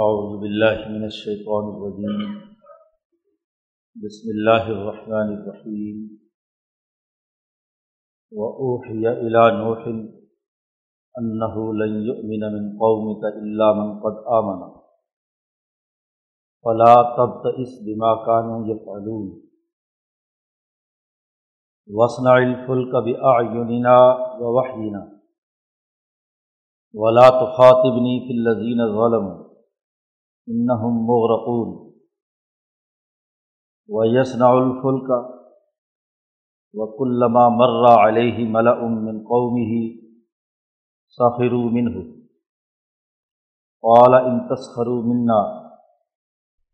اعوذ باللہ من الشیطان الرجیم بسم اللہ الرحمن الرحیم وأوحي إلى نوح أنه لن يؤمن من قومك إلا من قد آمن. فلا تبتئس بما كانوا يفعلون. واصنع الفلك بأعيننا ووحينا. ولا تخاطبني في الذين ظلموا. انہم مغرقون. ویسنع الفلک وکلما مر علیہ ملأ من قومه سخروا منه. قال ان تسخروا منا،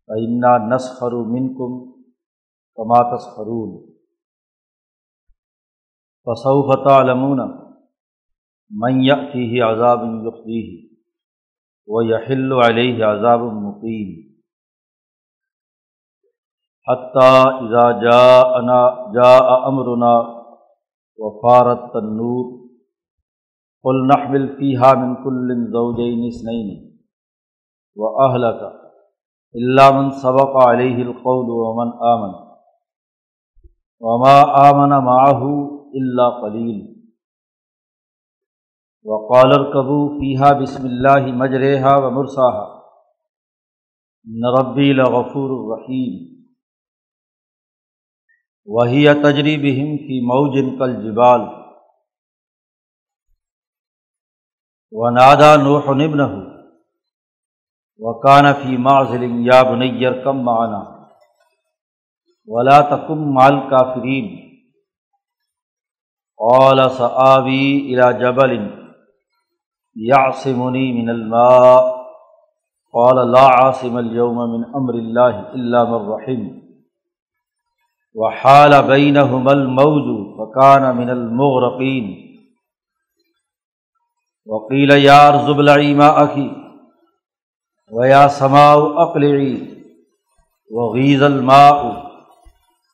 فإنا نسخر منكم كما تسخرون. فسوف تعلمون من يأتيه عذاب يخزيه. و یحل علیہ عذاب المقیم حتیٰ اذا جا انا جا امرنا و فارت تنور قل نحمل فیہا من کل زوجین اثنین و اہلک الا من سبق علیہ القول ومن آمن وما آمن معه الا قلیل وقالر کبو فیحہ بسم اللہ مجرحا و مرساہا نربی الغفور الرحیم وہی تجری بہم کی موجن کل جبال و نادا نوح نبن و کان فی معذل یا بنیر کم معنا. ولا تکم مال کافرین قال سآوی الى جبل. یاسمنی من الماء. قال لا عاصم اليوم من امر اللہ الا من رحم. وحال بینہم الموج فکان من المغرقین وقیل یا ارض ابلعی ماءکی ویا سماء اقلعی وغیظ الماء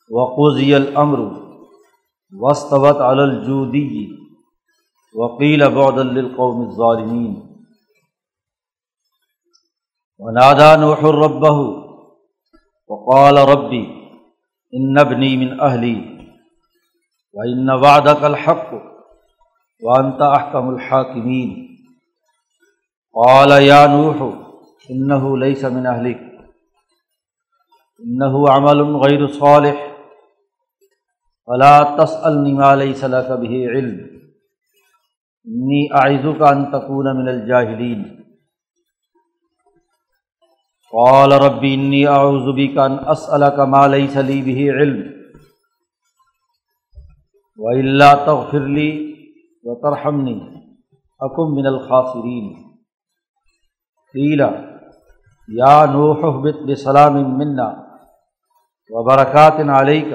وقضی الامر واستوت علی الجودی وکیل بعد للقوم الظالمین. ونادى نوح ربه وقال ربي إن ابني من أهلي وإن وعدك الحق وأنت أحكم الحاكمين. قال يا نوح إنه ليس من أهلك. إنه عمل غير صالح. فلا تسألني ما ليس لك به علم. انی آئزو کا انتقون من الجاہلین. قال ربی انی اعوذ بک ان اسألک ما لیس لی به علم. وإلا تغفر لی وترحمنی اکم من الخاسرین. قیل، یا نوح احبت بسلام منا وبرکات علیک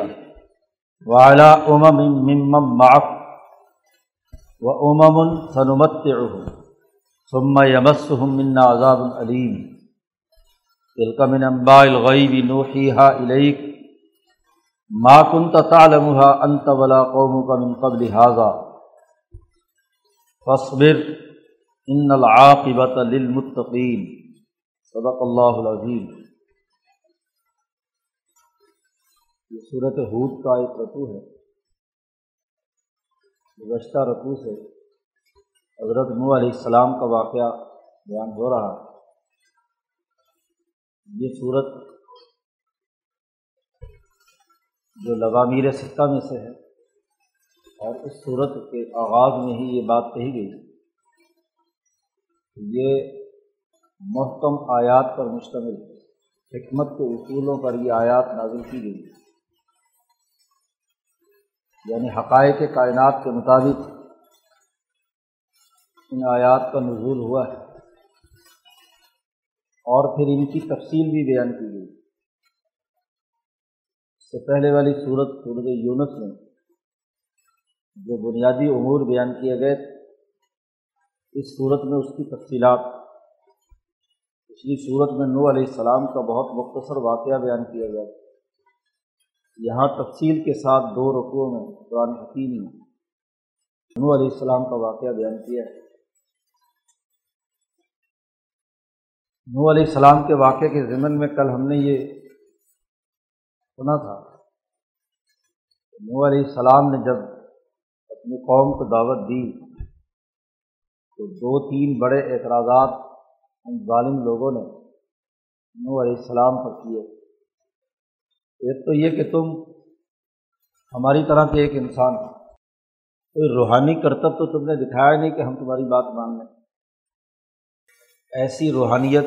وعلى امم ممن معك و امم سنمت ثم یمسهم منا عذاب علیم تلک من انباء الغیب نوحیها الیک ما كنت تعلمها انت ولا قومك من قبل هذا فاصبر ان العاقبۃ للمتقین صدق اللہ العظیم۔ یہ صورت حود کا ایک رتو ہے۔ گزشتہ رقو سے حضرت نو علیہ السلام کا واقعہ بیان ہو رہا یہ صورت جو لغامیر سکہ میں سے ہے اور اس صورت کے آغاز میں ہی یہ بات کہی گئی یہ محکم آیات پر مشتمل حکمت کے اصولوں پر یہ آیات نازل کی گئی۔ یعنی حقائق کائنات کے مطابق ان آیات کا نزول ہوا ہے۔ اور پھر ان کی تفصیل بھی بیان کی گئی۔ اس سے پہلے والی صورت صورت یونس میں جو بنیادی امور بیان کیے گئے، اس صورت میں اس کی تفصیلات۔ پچھلی صورت میں نو علیہ السلام کا بہت مختصر واقعہ بیان کیا گیا۔ یہاں تفصیل کے ساتھ دو رقوع میں قرآن حکیم نے نو علیہ السلام کا واقعہ بیان کیا ہے۔ نو علیہ السلام کے واقعے کے ضمن میں کل ہم نے یہ سنا تھا۔ نو علیہ السلام نے جب اپنی قوم کو دعوت دی تو دو تین بڑے اعتراضات ان ظالم لوگوں نے نو علیہ السلام پر کیے۔ ایک تو یہ کہ تم ہماری طرح کے ایک انسان کوئی روحانی کرتب تو تم نے دکھایا نہیں کہ ہم تمہاری بات مان لیں۔ ایسی روحانیت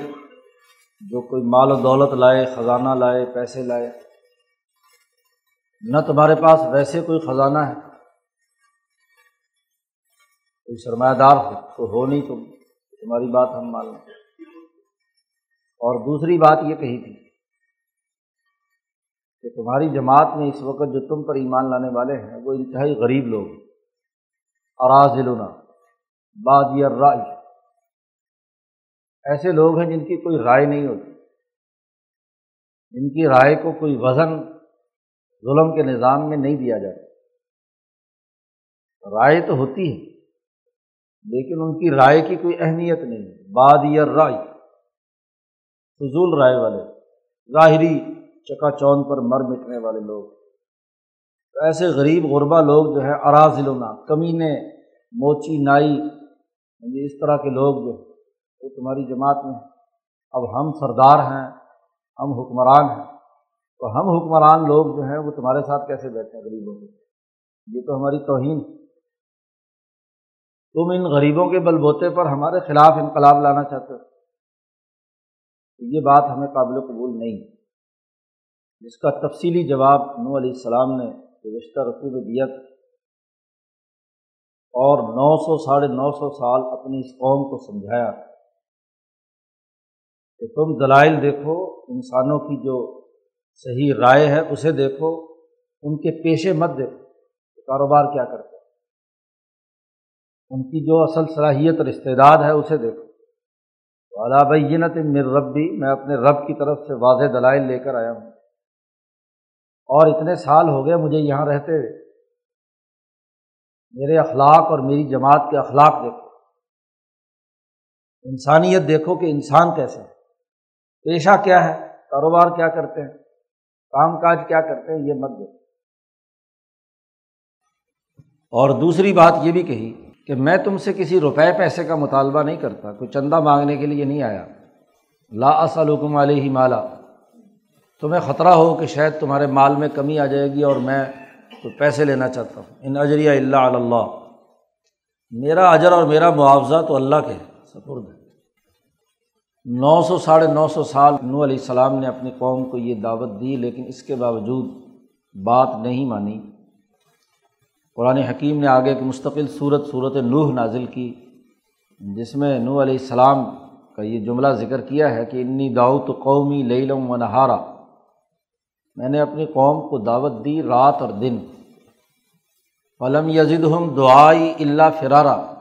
جو کوئی مال و دولت لائے، خزانہ لائے، پیسے لائے، نہ تمہارے پاس ویسے کوئی خزانہ ہے۔ کوئی سرمایہ دار ہو تو ہو نہیں تم، تمہاری بات ہم مان لیں۔ اور دوسری بات یہ کہی تھی کہ تمہاری جماعت میں اس وقت جو تم پر ایمان لانے والے ہیں، وہ انتہائی غریب لوگ اراض لنا باد رائے ایسے لوگ ہیں جن کی کوئی رائے نہیں ہوتی۔ جن کی رائے کو کوئی وزن، ظلم کے نظام میں نہیں دیا جاتا۔ رائے تو ہوتی ہے، لیکن ان کی رائے کی کوئی اہمیت نہیں۔ باد یا رائے فضول رائے والے۔ ظاہری چکا چون پر مر مٹنے والے لوگ۔ ایسے غریب غربا لوگ جو ہے اراضلونا کمینے، موچی، نائی یعنی اس طرح کے لوگ جو وہ تمہاری جماعت میں اب ہم سردار ہیں، ہم حکمران ہیں۔ تو ہم حکمران لوگ جو ہیں، وہ تمہارے ساتھ کیسے بیٹھے ہیں غریبوں کے؟ یہ تو ہماری توہین تم ان غریبوں کے بل بوتے پر ہمارے خلاف انقلاب لانا چاہتے ہو۔ یہ بات ہمیں قابل قبول نہیں۔ جس کا تفصیلی جواب نو علیہ السلام نے گزشتہ رقو میں دیا تھا اور نو سو ساڑھے نو سو سال اپنی اس قوم کو سمجھایا کہ تم دلائل دیکھو، انسانوں کی جو صحیح رائے ہے اسے دیکھو، ان کے پیشے مت دیکھو کاروبار کیا کرتے ان کی جو اصل صلاحیت اور استعداد ہے اسے دیکھو۔ اعلیٰ بینت مر رب بھی میں اپنے رب کی طرف سے واضح دلائل لے کر آیا ہوں۔ اور اتنے سال ہو گئے مجھے یہاں رہتے ہوئے۔ میرے اخلاق اور میری جماعت کے اخلاق دیکھو۔ انسانیت دیکھو کہ انسان کیسے پیشہ کیا ہے؟ کاروبار کیا کرتے ہیں؟ کام کاج کیا کرتے ہیں؟ یہ مت دو اور دوسری بات یہ بھی کہی کہ میں تم سے کسی روپے پیسے کا مطالبہ نہیں کرتا، کوئی چندہ مانگنے کے لیے نہیں آیا۔ لا اسلکم علیہ مالا۔ تمہیں خطرہ ہو کہ شاید تمہارے مال میں کمی آ جائے گی اور میں تو پیسے لینا چاہتا ہوں۔ ان اجریہ اللہ اللہ۔ میرا اجر اور میرا معاوضہ تو اللہ کے سپرد ہے۔ نو سو ساڑھے نو سو سال نو علیہ السلام نے اپنی قوم کو یہ دعوت دی، لیکن اس کے باوجود بات نہیں مانی۔ قرآن حکیم نے آگے ایک مستقل صورت صورت نوح نازل کی، جس میں نو علیہ السلام کا یہ جملہ ذکر کیا ہے کہ انی داؤت قومی لم و نہارا۔ میں نے اپنی قوم کو دعوت دی رات اور دن۔ فلم یزد ہم دعائی اللہ فرارا۔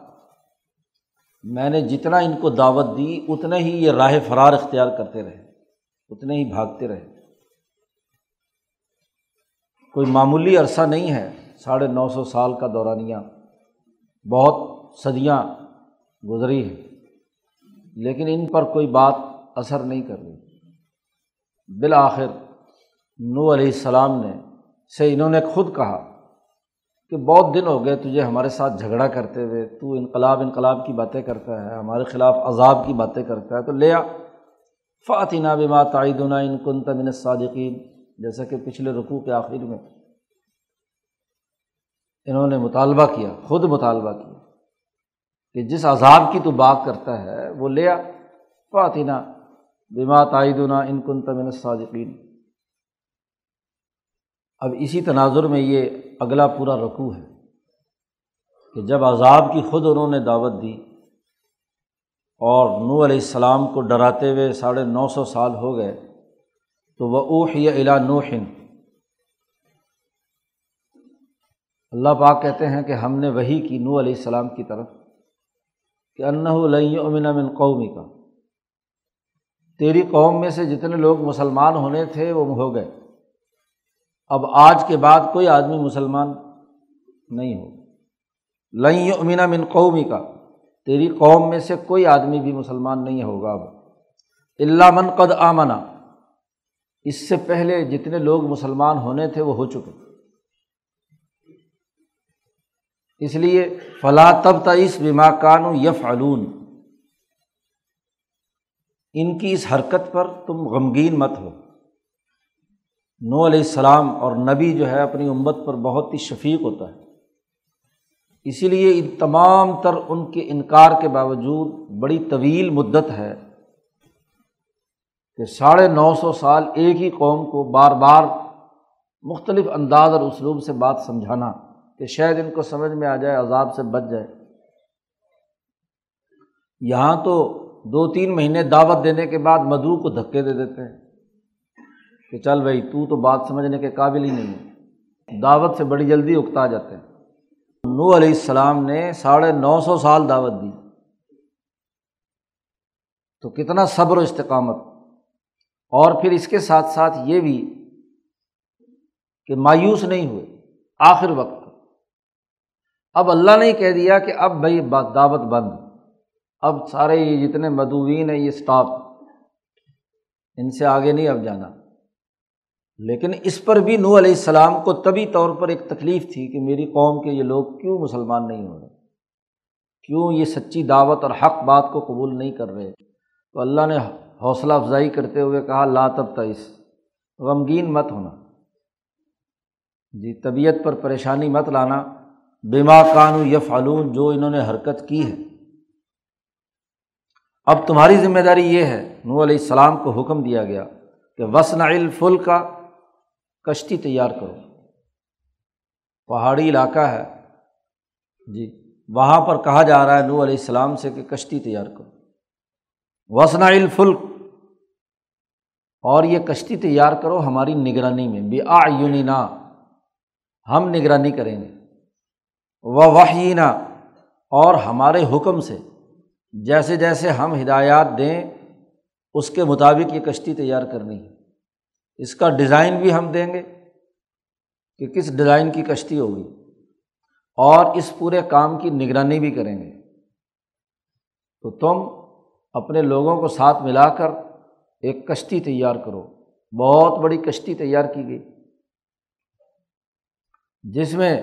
میں نے جتنا ان کو دعوت دی، اتنے ہی یہ راہ فرار اختیار کرتے رہے، اتنے ہی بھاگتے رہے۔ کوئی معمولی عرصہ نہیں ہے، ساڑھے نو سو سال کا دورانیہ۔ بہت صدیاں گزری ہیں۔ لیکن ان پر کوئی بات اثر نہیں کر رہی۔ بالآخر نو علیہ السلام نے، سے انہوں نے خود کہا کہ بہت دن ہو گئے تجھے ہمارے ساتھ جھگڑا کرتے ہوئے، تو انقلاب انقلاب کی باتیں کرتا ہے، ہمارے خلاف عذاب کی باتیں کرتا ہے، تو لیا فاتینہ بما تعیدنا ان کن تمن صادقین جیسا کہ پچھلے رقوع کے آخر میں انہوں نے مطالبہ کیا، خود مطالبہ کیا کہ جس عذاب کی تو بات کرتا ہے، وہ لیا فاتینہ بما تعیدنا ان کن تمن صادقین اب اسی تناظر میں یہ اگلا پورا رقوع ہے کہ جب عذاب کی خود انہوں نے دعوت دی اور نو علیہ السلام کو ڈراتے ہوئے ساڑھے نو سو سال ہو گئے، تو وہ اوح یا الا نوحن اللہ پاک کہتے ہیں کہ ہم نے وہی کی نو علیہ السلام کی طرف کہ انّ اب آج کے بعد کوئی آدمی مسلمان نہیں ہو لئی امینا من قومی کا تیری قوم میں سے کوئی آدمی بھی مسلمان نہیں ہوگا اب۔ اللہ من قد آمنا اس سے پہلے جتنے لوگ مسلمان ہونے تھے وہ ہو چکے۔ اس لیے فلاں تب تعیس بما کانو یف علون ان کی اس حرکت پر تم غمگین مت ہو۔ نو علیہ السلام اور نبی جو ہے اپنی امت پر بہت ہی شفیق ہوتا ہے۔ اسی لیے ان تمام تر ان کے انکار کے باوجود بڑی طویل مدت ہے کہ ساڑھے نو سو سال ایک ہی قوم کو بار بار مختلف انداز اور اسلوب سے بات سمجھانا کہ شاید ان کو سمجھ میں آ جائے، عذاب سے بچ جائے۔ یہاں تو دو تین مہینے دعوت دینے کے بعد مدعو کو دھکے دے دیتے ہیں۔ کہ چل بھائی، تو تو بات سمجھنے کے قابل ہی نہیں ہے۔ دعوت سے بڑی جلدی اکتا جاتے ہیں۔ نو علیہ السلام نے ساڑھے نو سو سال دعوت دی۔ تو کتنا صبر و استقامت۔ اور پھر اس کے ساتھ ساتھ یہ بھی کہ مایوس نہیں ہوئے۔ آخر وقت۔ اب اللہ نے کہہ دیا کہ اب بھائی دعوت بند۔ اب سارے یہ جتنے مدوین ہیں، یہ اسٹاپ ان سے آگے نہیں اب جانا۔ لیکن اس پر بھی نو علیہ السلام کو طبی طور پر ایک تکلیف تھی کہ میری قوم کے یہ لوگ کیوں مسلمان نہیں ہو رہے؟ کیوں یہ سچی دعوت اور حق بات کو قبول نہیں کر رہے؟ تو اللہ نے حوصلہ افزائی کرتے ہوئے کہا، لا تب تئیس غمگین مت ہونا۔ جی طبیعت پر پریشانی مت لانا۔ بیما کانو یا فالون جو انہوں نے حرکت کی ہے۔ اب تمہاری ذمہ داری یہ ہے نو علیہ السلام کو حکم دیا گیا کہ وسن الفل کا کشتی تیار کرو۔ پہاڑی علاقہ ہے۔ جی وہاں پر کہا جا رہا ہے نو علیہ السلام سے کہ کشتی تیار کرو۔ وسنا الفلک اور یہ کشتی تیار کرو ہماری نگرانی میں۔ بے آ ہم نگرانی کریں گے۔ و اور ہمارے حکم سے۔ جیسے جیسے ہم ہدایات دیں، اس کے مطابق یہ کشتی تیار کرنی ہے۔ اس کا ڈیزائن بھی ہم دیں گے کہ کس ڈیزائن کی کشتی ہوگی اور اس پورے کام کی نگرانی بھی کریں گے۔ تو تم اپنے لوگوں کو ساتھ ملا کر ایک کشتی تیار کرو۔ بہت بڑی کشتی تیار کی گئی۔ جس میں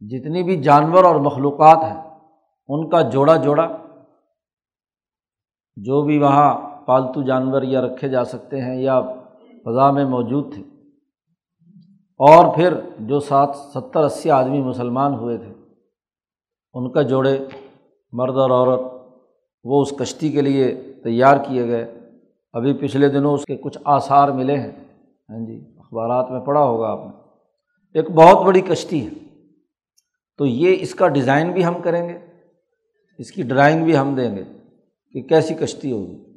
جتنی بھی جانور اور مخلوقات ہیں، ان کا جوڑا جوڑا، جو بھی وہاں پالتو جانور یا رکھے جا سکتے ہیں یا فضا میں موجود تھے۔ اور پھر جو سات، ستر، اسی آدمی مسلمان ہوئے تھے، ان کا جوڑے، مرد اور عورت، وہ اس کشتی کے لیے تیار کیے گئے۔ ابھی پچھلے دنوں اس کے کچھ آثار ملے ہیں۔ ہاں جی اخبارات میں پڑھا ہوگا آپ نے۔ ایک بہت بڑی کشتی ہے۔ تو یہ اس کا ڈیزائن بھی ہم کریں گے، اس کی ڈرائنگ بھی ہم دیں گے کہ کیسی کشتی ہوگی۔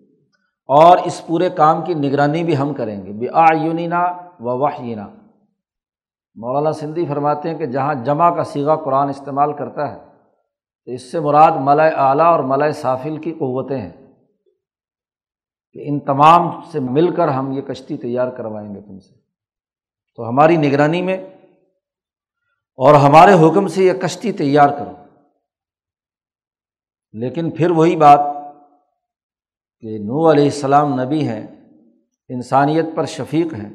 اور اس پورے کام کی نگرانی بھی ہم کریں گے۔ بے آیونینا و واہینہ مولانا سندھی فرماتے ہیں کہ جہاں جمع کا سیگا قرآن استعمال کرتا ہے، تو اس سے مراد ملائے اعلیٰ اور ملائے صافل کی قوتیں ہیں۔ کہ ان تمام سے مل کر ہم یہ کشتی تیار کروائیں گے تم سے۔ تو ہماری نگرانی میں اور ہمارے حکم سے یہ کشتی تیار کرو۔ لیکن پھر وہی بات کہ نو علیہ السلام نبی ہیں، انسانیت پر شفیق ہیں۔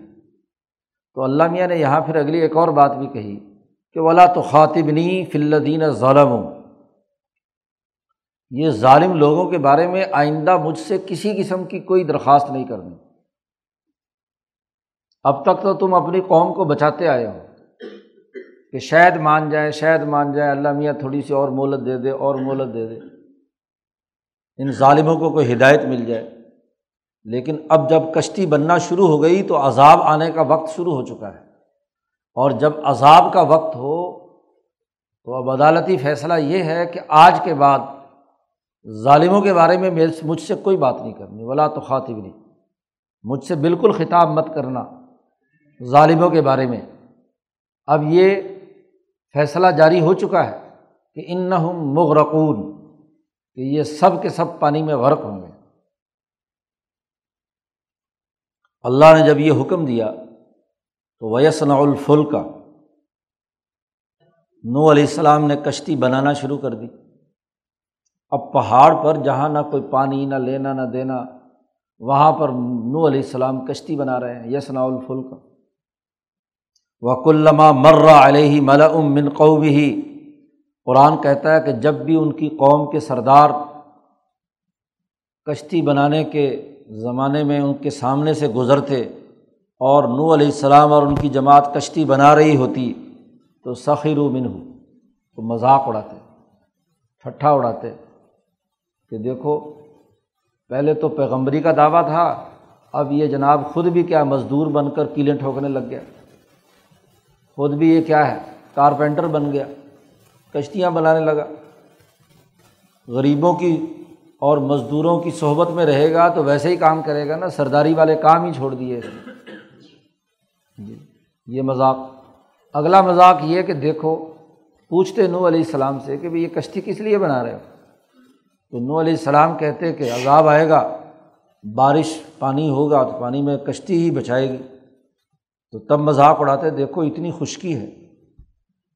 تو اللہ میاں نے یہاں پھر اگلی ایک اور بات بھی کہی کہ ولا تو خاطبنی فلدین ظالم یہ ظالم لوگوں کے بارے میں آئندہ مجھ سے کسی قسم کی کوئی درخواست نہیں کرنی۔ اب تک تو تم اپنی قوم کو بچاتے آئے ہو کہ شاید مان جائیں شاید مان جائیں اللہ میاں تھوڑی سی اور مولت دے دے، اور مولت دے دے۔ ان ظالموں کو کوئی ہدایت مل جائے۔ لیکن اب جب کشتی بننا شروع ہو گئی تو عذاب آنے کا وقت شروع ہو چکا ہے۔ اور جب عذاب کا وقت ہو تو اب عدالتی فیصلہ یہ ہے کہ آج کے بعد ظالموں کے بارے میں مجھ سے کوئی بات نہیں کرنی، ولا تو خاطب نہیں مجھ سے بالکل خطاب مت کرنا ظالموں کے بارے میں۔ اب یہ فیصلہ جاری ہو چکا ہے کہ ان نہ مغرقون۔ کہ یہ سب کے سب پانی میں غرق ہوں گے۔ اللہ نے جب یہ حکم دیا تو ویسن الفل کا نو علیہ السلام نے کشتی بنانا شروع کر دی۔ اب پہاڑ پر جہاں نہ کوئی پانی، نہ لینا، نہ دینا، وہاں پر نو علیہ السلام کشتی بنا رہے ہیں۔ یس الفل کا وک علامہ مرہ علیہ ملام من قوبی قرآن کہتا ہے کہ جب بھی ان کی قوم کے سردار کشتی بنانے کے زمانے میں ان کے سامنے سے گزرتے اور نو علیہ السلام اور ان کی جماعت کشتی بنا رہی ہوتی تو سخیر و من تو مذاق اڑاتے، ٹھٹھا اڑاتے کہ دیکھو، پہلے تو پیغمبری کا دعویٰ تھا، اب یہ جناب خود بھی کیا مزدور بن کر کیلیں ٹھوکنے لگ گیا۔ خود بھی یہ کیا ہے، کارپینٹر بن گیا۔ کشتیاں بنانے لگا۔ غریبوں کی اور مزدوروں کی صحبت میں رہے گا تو ویسے ہی کام کرے گا نا، سرداری والے کام ہی چھوڑ دیے۔ جی یہ مذاق۔ اگلا مذاق یہ کہ دیکھو، پوچھتے نو علیہ السلام سے کہ بھائی یہ کشتی کس لیے بنا رہے ہو؟ تو نو علیہ السلام کہتے کہ عذاب آئے گا، بارش پانی ہوگا تو پانی میں کشتی ہی بچائے گی۔ تو تب مذاق اڑاتے، دیکھو اتنی خشکی ہے۔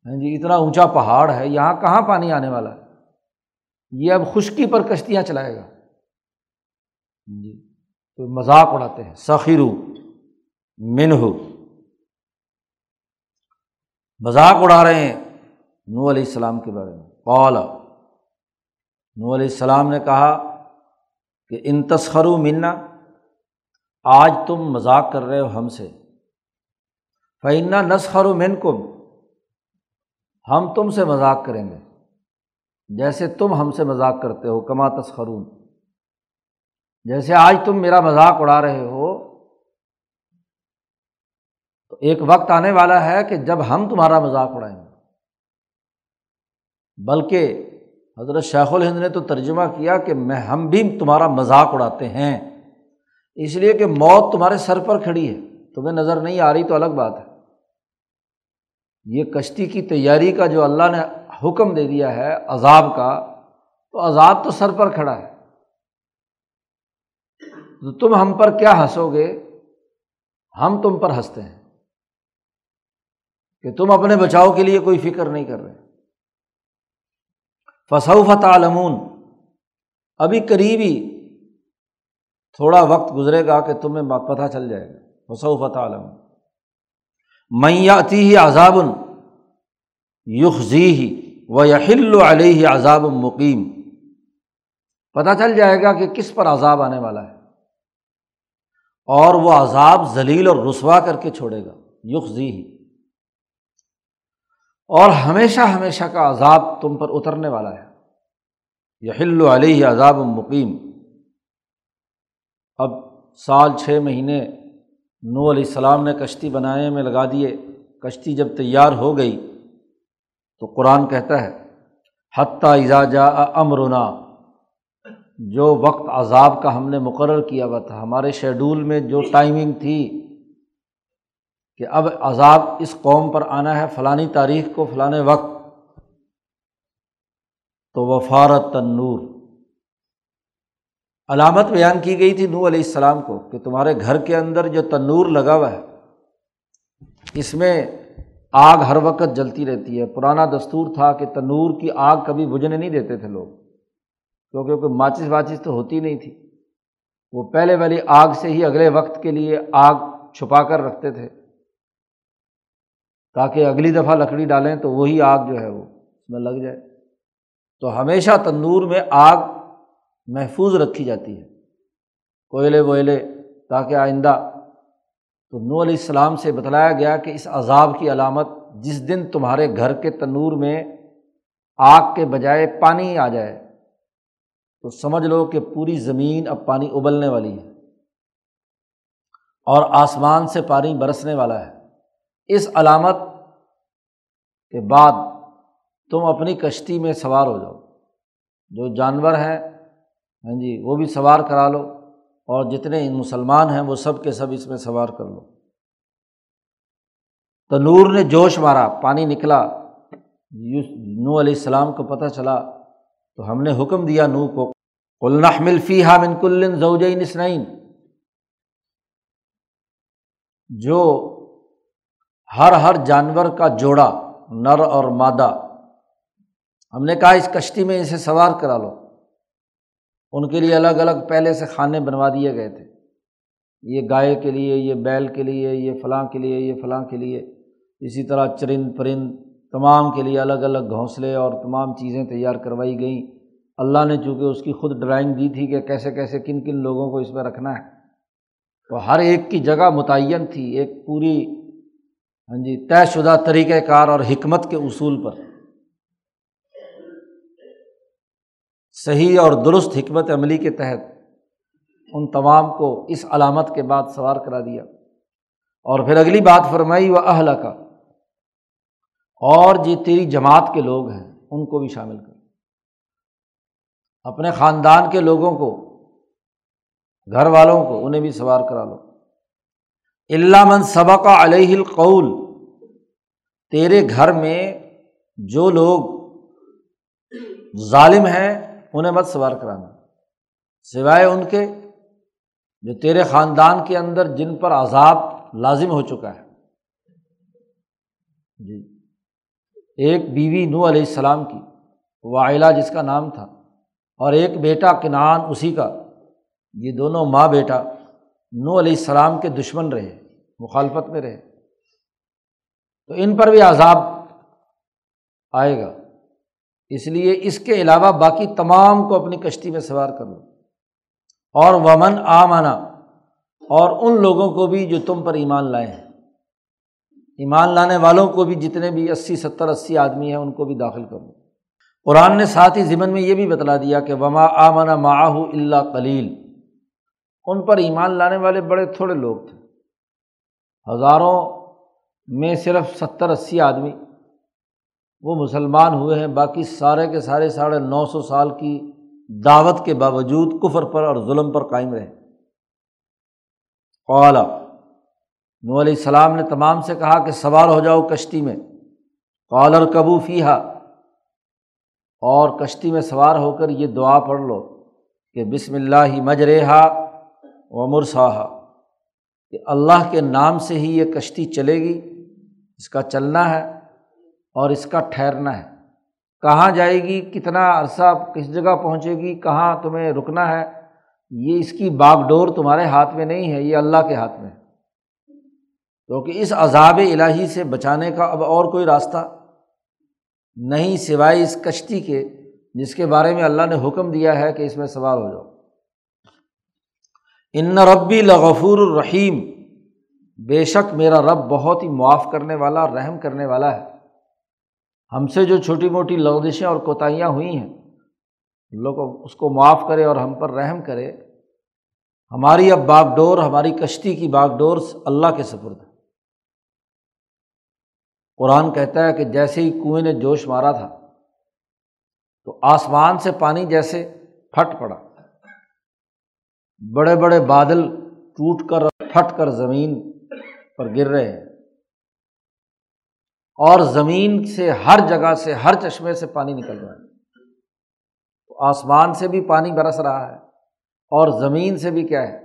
ہاں جی اتنا اونچا پہاڑ ہے، یہاں کہاں پانی آنے والا ہے؟ یہ اب خشکی پر کشتیاں چلائے گا۔ ہاں جی تو مذاق اڑاتے ہیں۔ سخیرو منہ مذاق اڑا رہے ہیں نو علیہ السلام کے بارے میں۔ قول نو علیہ السلام نے کہا کہ ان تسخرو منا، آج تم مذاق کر رہے ہو ہم سے۔ فعنا نسخر و من کو ہم تم سے مذاق کریں گے۔ جیسے تم ہم سے مذاق کرتے ہو، کما تسخرون۔ جیسے آج تم میرا مذاق اڑا رہے ہو، تو ایک وقت آنے والا ہے کہ جب ہم تمہارا مذاق اڑائیں گے۔ بلکہ حضرت شیخ الہند نے تو ترجمہ کیا کہ میں، ہم بھی تمہارا مذاق اڑاتے ہیں۔ اس لیے کہ موت تمہارے سر پر کھڑی ہے۔ تمہیں نظر نہیں آ رہی تو الگ بات ہے۔ یہ کشتی کی تیاری کا جو اللہ نے حکم دے دیا ہے، عذاب کا، تو عذاب تو سر پر کھڑا ہے۔ تو تم ہم پر کیا ہنسو گے؟ ہم تم پر ہنستے ہیں۔ کہ تم اپنے بچاؤ کے لیے کوئی فکر نہیں کر رہے۔ فصوفت عالمون ابھی قریب ہی تھوڑا وقت گزرے گا کہ تمہیں پتہ چل جائے گا۔ فصوفت عالم میاتی ہی عذاب یخذی ہی و یحل علیہ عذاب مقیم۔ پتہ چل جائے گا کہ کس پر عذاب آنے والا ہے۔ اور وہ عذاب ذلیل اور رسوا کر کے چھوڑے گا۔ یخذی ہی اور ہمیشہ ہمیشہ کا عذاب تم پر اترنے والا ہے۔ یحل علیہ عذاب مقیم۔ اب سال چھ مہینے نو علیہ السلام نے کشتی بنانے میں لگا دیے۔ کشتی جب تیار ہو گئی تو قرآن کہتا ہے، حتیٰ اجاجا امرنا جو وقت عذاب کا ہم نے مقرر کیا ہوا تھا، ہمارے شیڈول میں جو ٹائمنگ تھی کہ اب عذاب اس قوم پر آنا ہے، فلانی تاریخ کو فلاں وقت، تو وفارت تنور علامت بیان کی گئی تھی نو علیہ السلام کو کہ تمہارے گھر کے اندر جو تنور لگا ہوا ہے، اس میں آگ ہر وقت جلتی رہتی ہے۔ پرانا دستور تھا کہ تنور کی آگ کبھی بجھنے نہیں دیتے تھے لوگ، کیونکہ کوئی ماچس واچس تو ہوتی نہیں تھی۔ وہ پہلے والی آگ سے ہی اگلے وقت کے لیے آگ چھپا کر رکھتے تھے۔ تاکہ اگلی دفعہ لکڑی ڈالیں تو وہی آگ جو ہے وہ اس میں لگ جائے۔ تو ہمیشہ تندور میں آگ محفوظ رکھی جاتی ہے۔ کوئلے ووئلے تاکہ آئندہ تو نو علیہ السلام سے بتلایا گیا کہ اس عذاب کی علامت جس دن تمہارے گھر کے تنور میں آگ کے بجائے پانی آ جائے، تو سمجھ لو کہ پوری زمین اب پانی ابلنے والی ہے اور آسمان سے پانی برسنے والا ہے۔ اس علامت کے بعد تم اپنی کشتی میں سوار ہو جاؤ۔ جو جانور ہیں ہاں جی وہ بھی سوار کرا لو اور جتنے مسلمان ہیں وہ سب کے سب اس میں سوار کر لو۔ تو نور نے جوش مارا، پانی نکلا۔ نو علیہ السلام کو پتہ چلا، تو ہم نے حکم دیا نو کو مل فی من کلن زوجین اسنعین جو ہر ہر جانور کا جوڑا، نر اور مادہ۔ ہم نے کہا اس کشتی میں اسے سوار کرا لو۔ ان کے لیے الگ الگ پہلے سے کھانے بنوا دیے گئے تھے۔ یہ گائے کے لیے، یہ بیل کے لیے، یہ فلاں کے لیے، یہ فلاں کے لیے۔ اسی طرح چرند پرند تمام کے لیے الگ الگ گھونسلے اور تمام چیزیں تیار کروائی گئیں۔ اللہ نے چونکہ اس کی خود ڈرائنگ دی تھی کہ کیسے کیسے کن کن لوگوں کو اس میں رکھنا ہے، تو ہر ایک کی جگہ متعین تھی، ایک پوری ہاں جی طے شدہ طریقۂ کار اور حکمت کے اصول پر۔ صحیح اور درست حکمت عملی کے تحت ان تمام کو اس علامت کے بعد سوار کرا دیا۔ اور پھر اگلی بات فرمائی، وہ اہل کا اور جی تیری جماعت کے لوگ ہیں، ان کو بھی شامل کر۔ اپنے خاندان کے لوگوں کو، گھر والوں کو، انہیں بھی سوار کرا لو۔ علامن سبق علیہ القول۔ تیرے گھر میں جو لوگ ظالم ہیں انہیں مت سوار کرانا۔ سوائے ان کے جو تیرے خاندان کے اندر جن پر عذاب لازم ہو چکا ہے۔ جی۔ ایک بیوی نو علیہ السلام کی وائلہ جس کا نام تھا، اور ایک بیٹا کنان اسی کا۔ یہ دونوں ماں بیٹا نو علیہ السلام کے دشمن رہے، مخالفت میں رہے۔ تو ان پر بھی عذاب آئے گا۔ اس لیے اس کے علاوہ باقی تمام کو اپنی کشتی میں سوار کر لو۔ اور ومن آمانا اور ان لوگوں کو بھی جو تم پر ایمان لائے ہیں۔ ایمان لانے والوں کو بھی جتنے بھی اسی، ستر، اسی آدمی ہیں، ان کو بھی داخل کرو قرآن نے ساتھ ہی ضمن میں یہ بھی بتلا دیا کہ وما آمنا معاہ اللہ کلیل ان پر ایمان لانے والے بڑے تھوڑے لوگ تھے۔ ہزاروں میں صرف ستر، اسی آدمی۔ وہ مسلمان ہوئے ہیں، باقی سارے کے سارے ساڑھے نو سو سال کی دعوت کے باوجود کفر پر اور ظلم پر قائم رہے۔ قالا نو علیہ السلام نے تمام سے کہا کہ سوار ہو جاؤ کشتی میں۔ قالر کبو فیحا اور کشتی میں سوار ہو کر یہ دعا پڑھ لو کہ بسم اللہ ہی مجرحا و مرساہا۔ کہ اللہ کے نام سے ہی یہ کشتی چلے گی، اس کا چلنا ہے۔ اور اس کا ٹھہرنا ہے۔ کہاں جائے گی؟ کتنا عرصہ کس جگہ پہنچے گی؟ کہاں تمہیں رکنا ہے؟ یہ اس کی باغ ڈور تمہارے ہاتھ میں نہیں ہے، یہ اللہ کے ہاتھ میں ہے۔ کیونکہ اس عذاب الہی سے بچانے کا اب اور کوئی راستہ نہیں سوائے اس کشتی کے، جس کے بارے میں اللہ نے حکم دیا ہے کہ اس میں سوال ہو جاؤ۔ ان ربی لغفور الرحیم، بے شک میرا رب بہت ہی معاف کرنے والا، رحم کرنے والا ہے۔ ہم سے جو چھوٹی موٹی لغزشیں اور کوتاہیاں ہوئی ہیں لوگ اس کو معاف کرے اور ہم پر رحم کرے۔ ہماری اب باغ ڈور، ہماری کشتی کی باغ ڈور اللہ کے سپرد ہے۔ قرآن کہتا ہے کہ جیسے ہی کنویں نے جوش مارا تھا، تو آسمان سے پانی جیسے پھٹ پڑا۔ بڑے بڑے بادل ٹوٹ کر پھٹ کر زمین پر گر رہے ہیں۔ اور زمین سے ہر جگہ سے، ہر چشمے سے پانی نکل رہا ہے۔ تو آسمان سے بھی پانی برس رہا ہے اور زمین سے بھی کیا ہے؟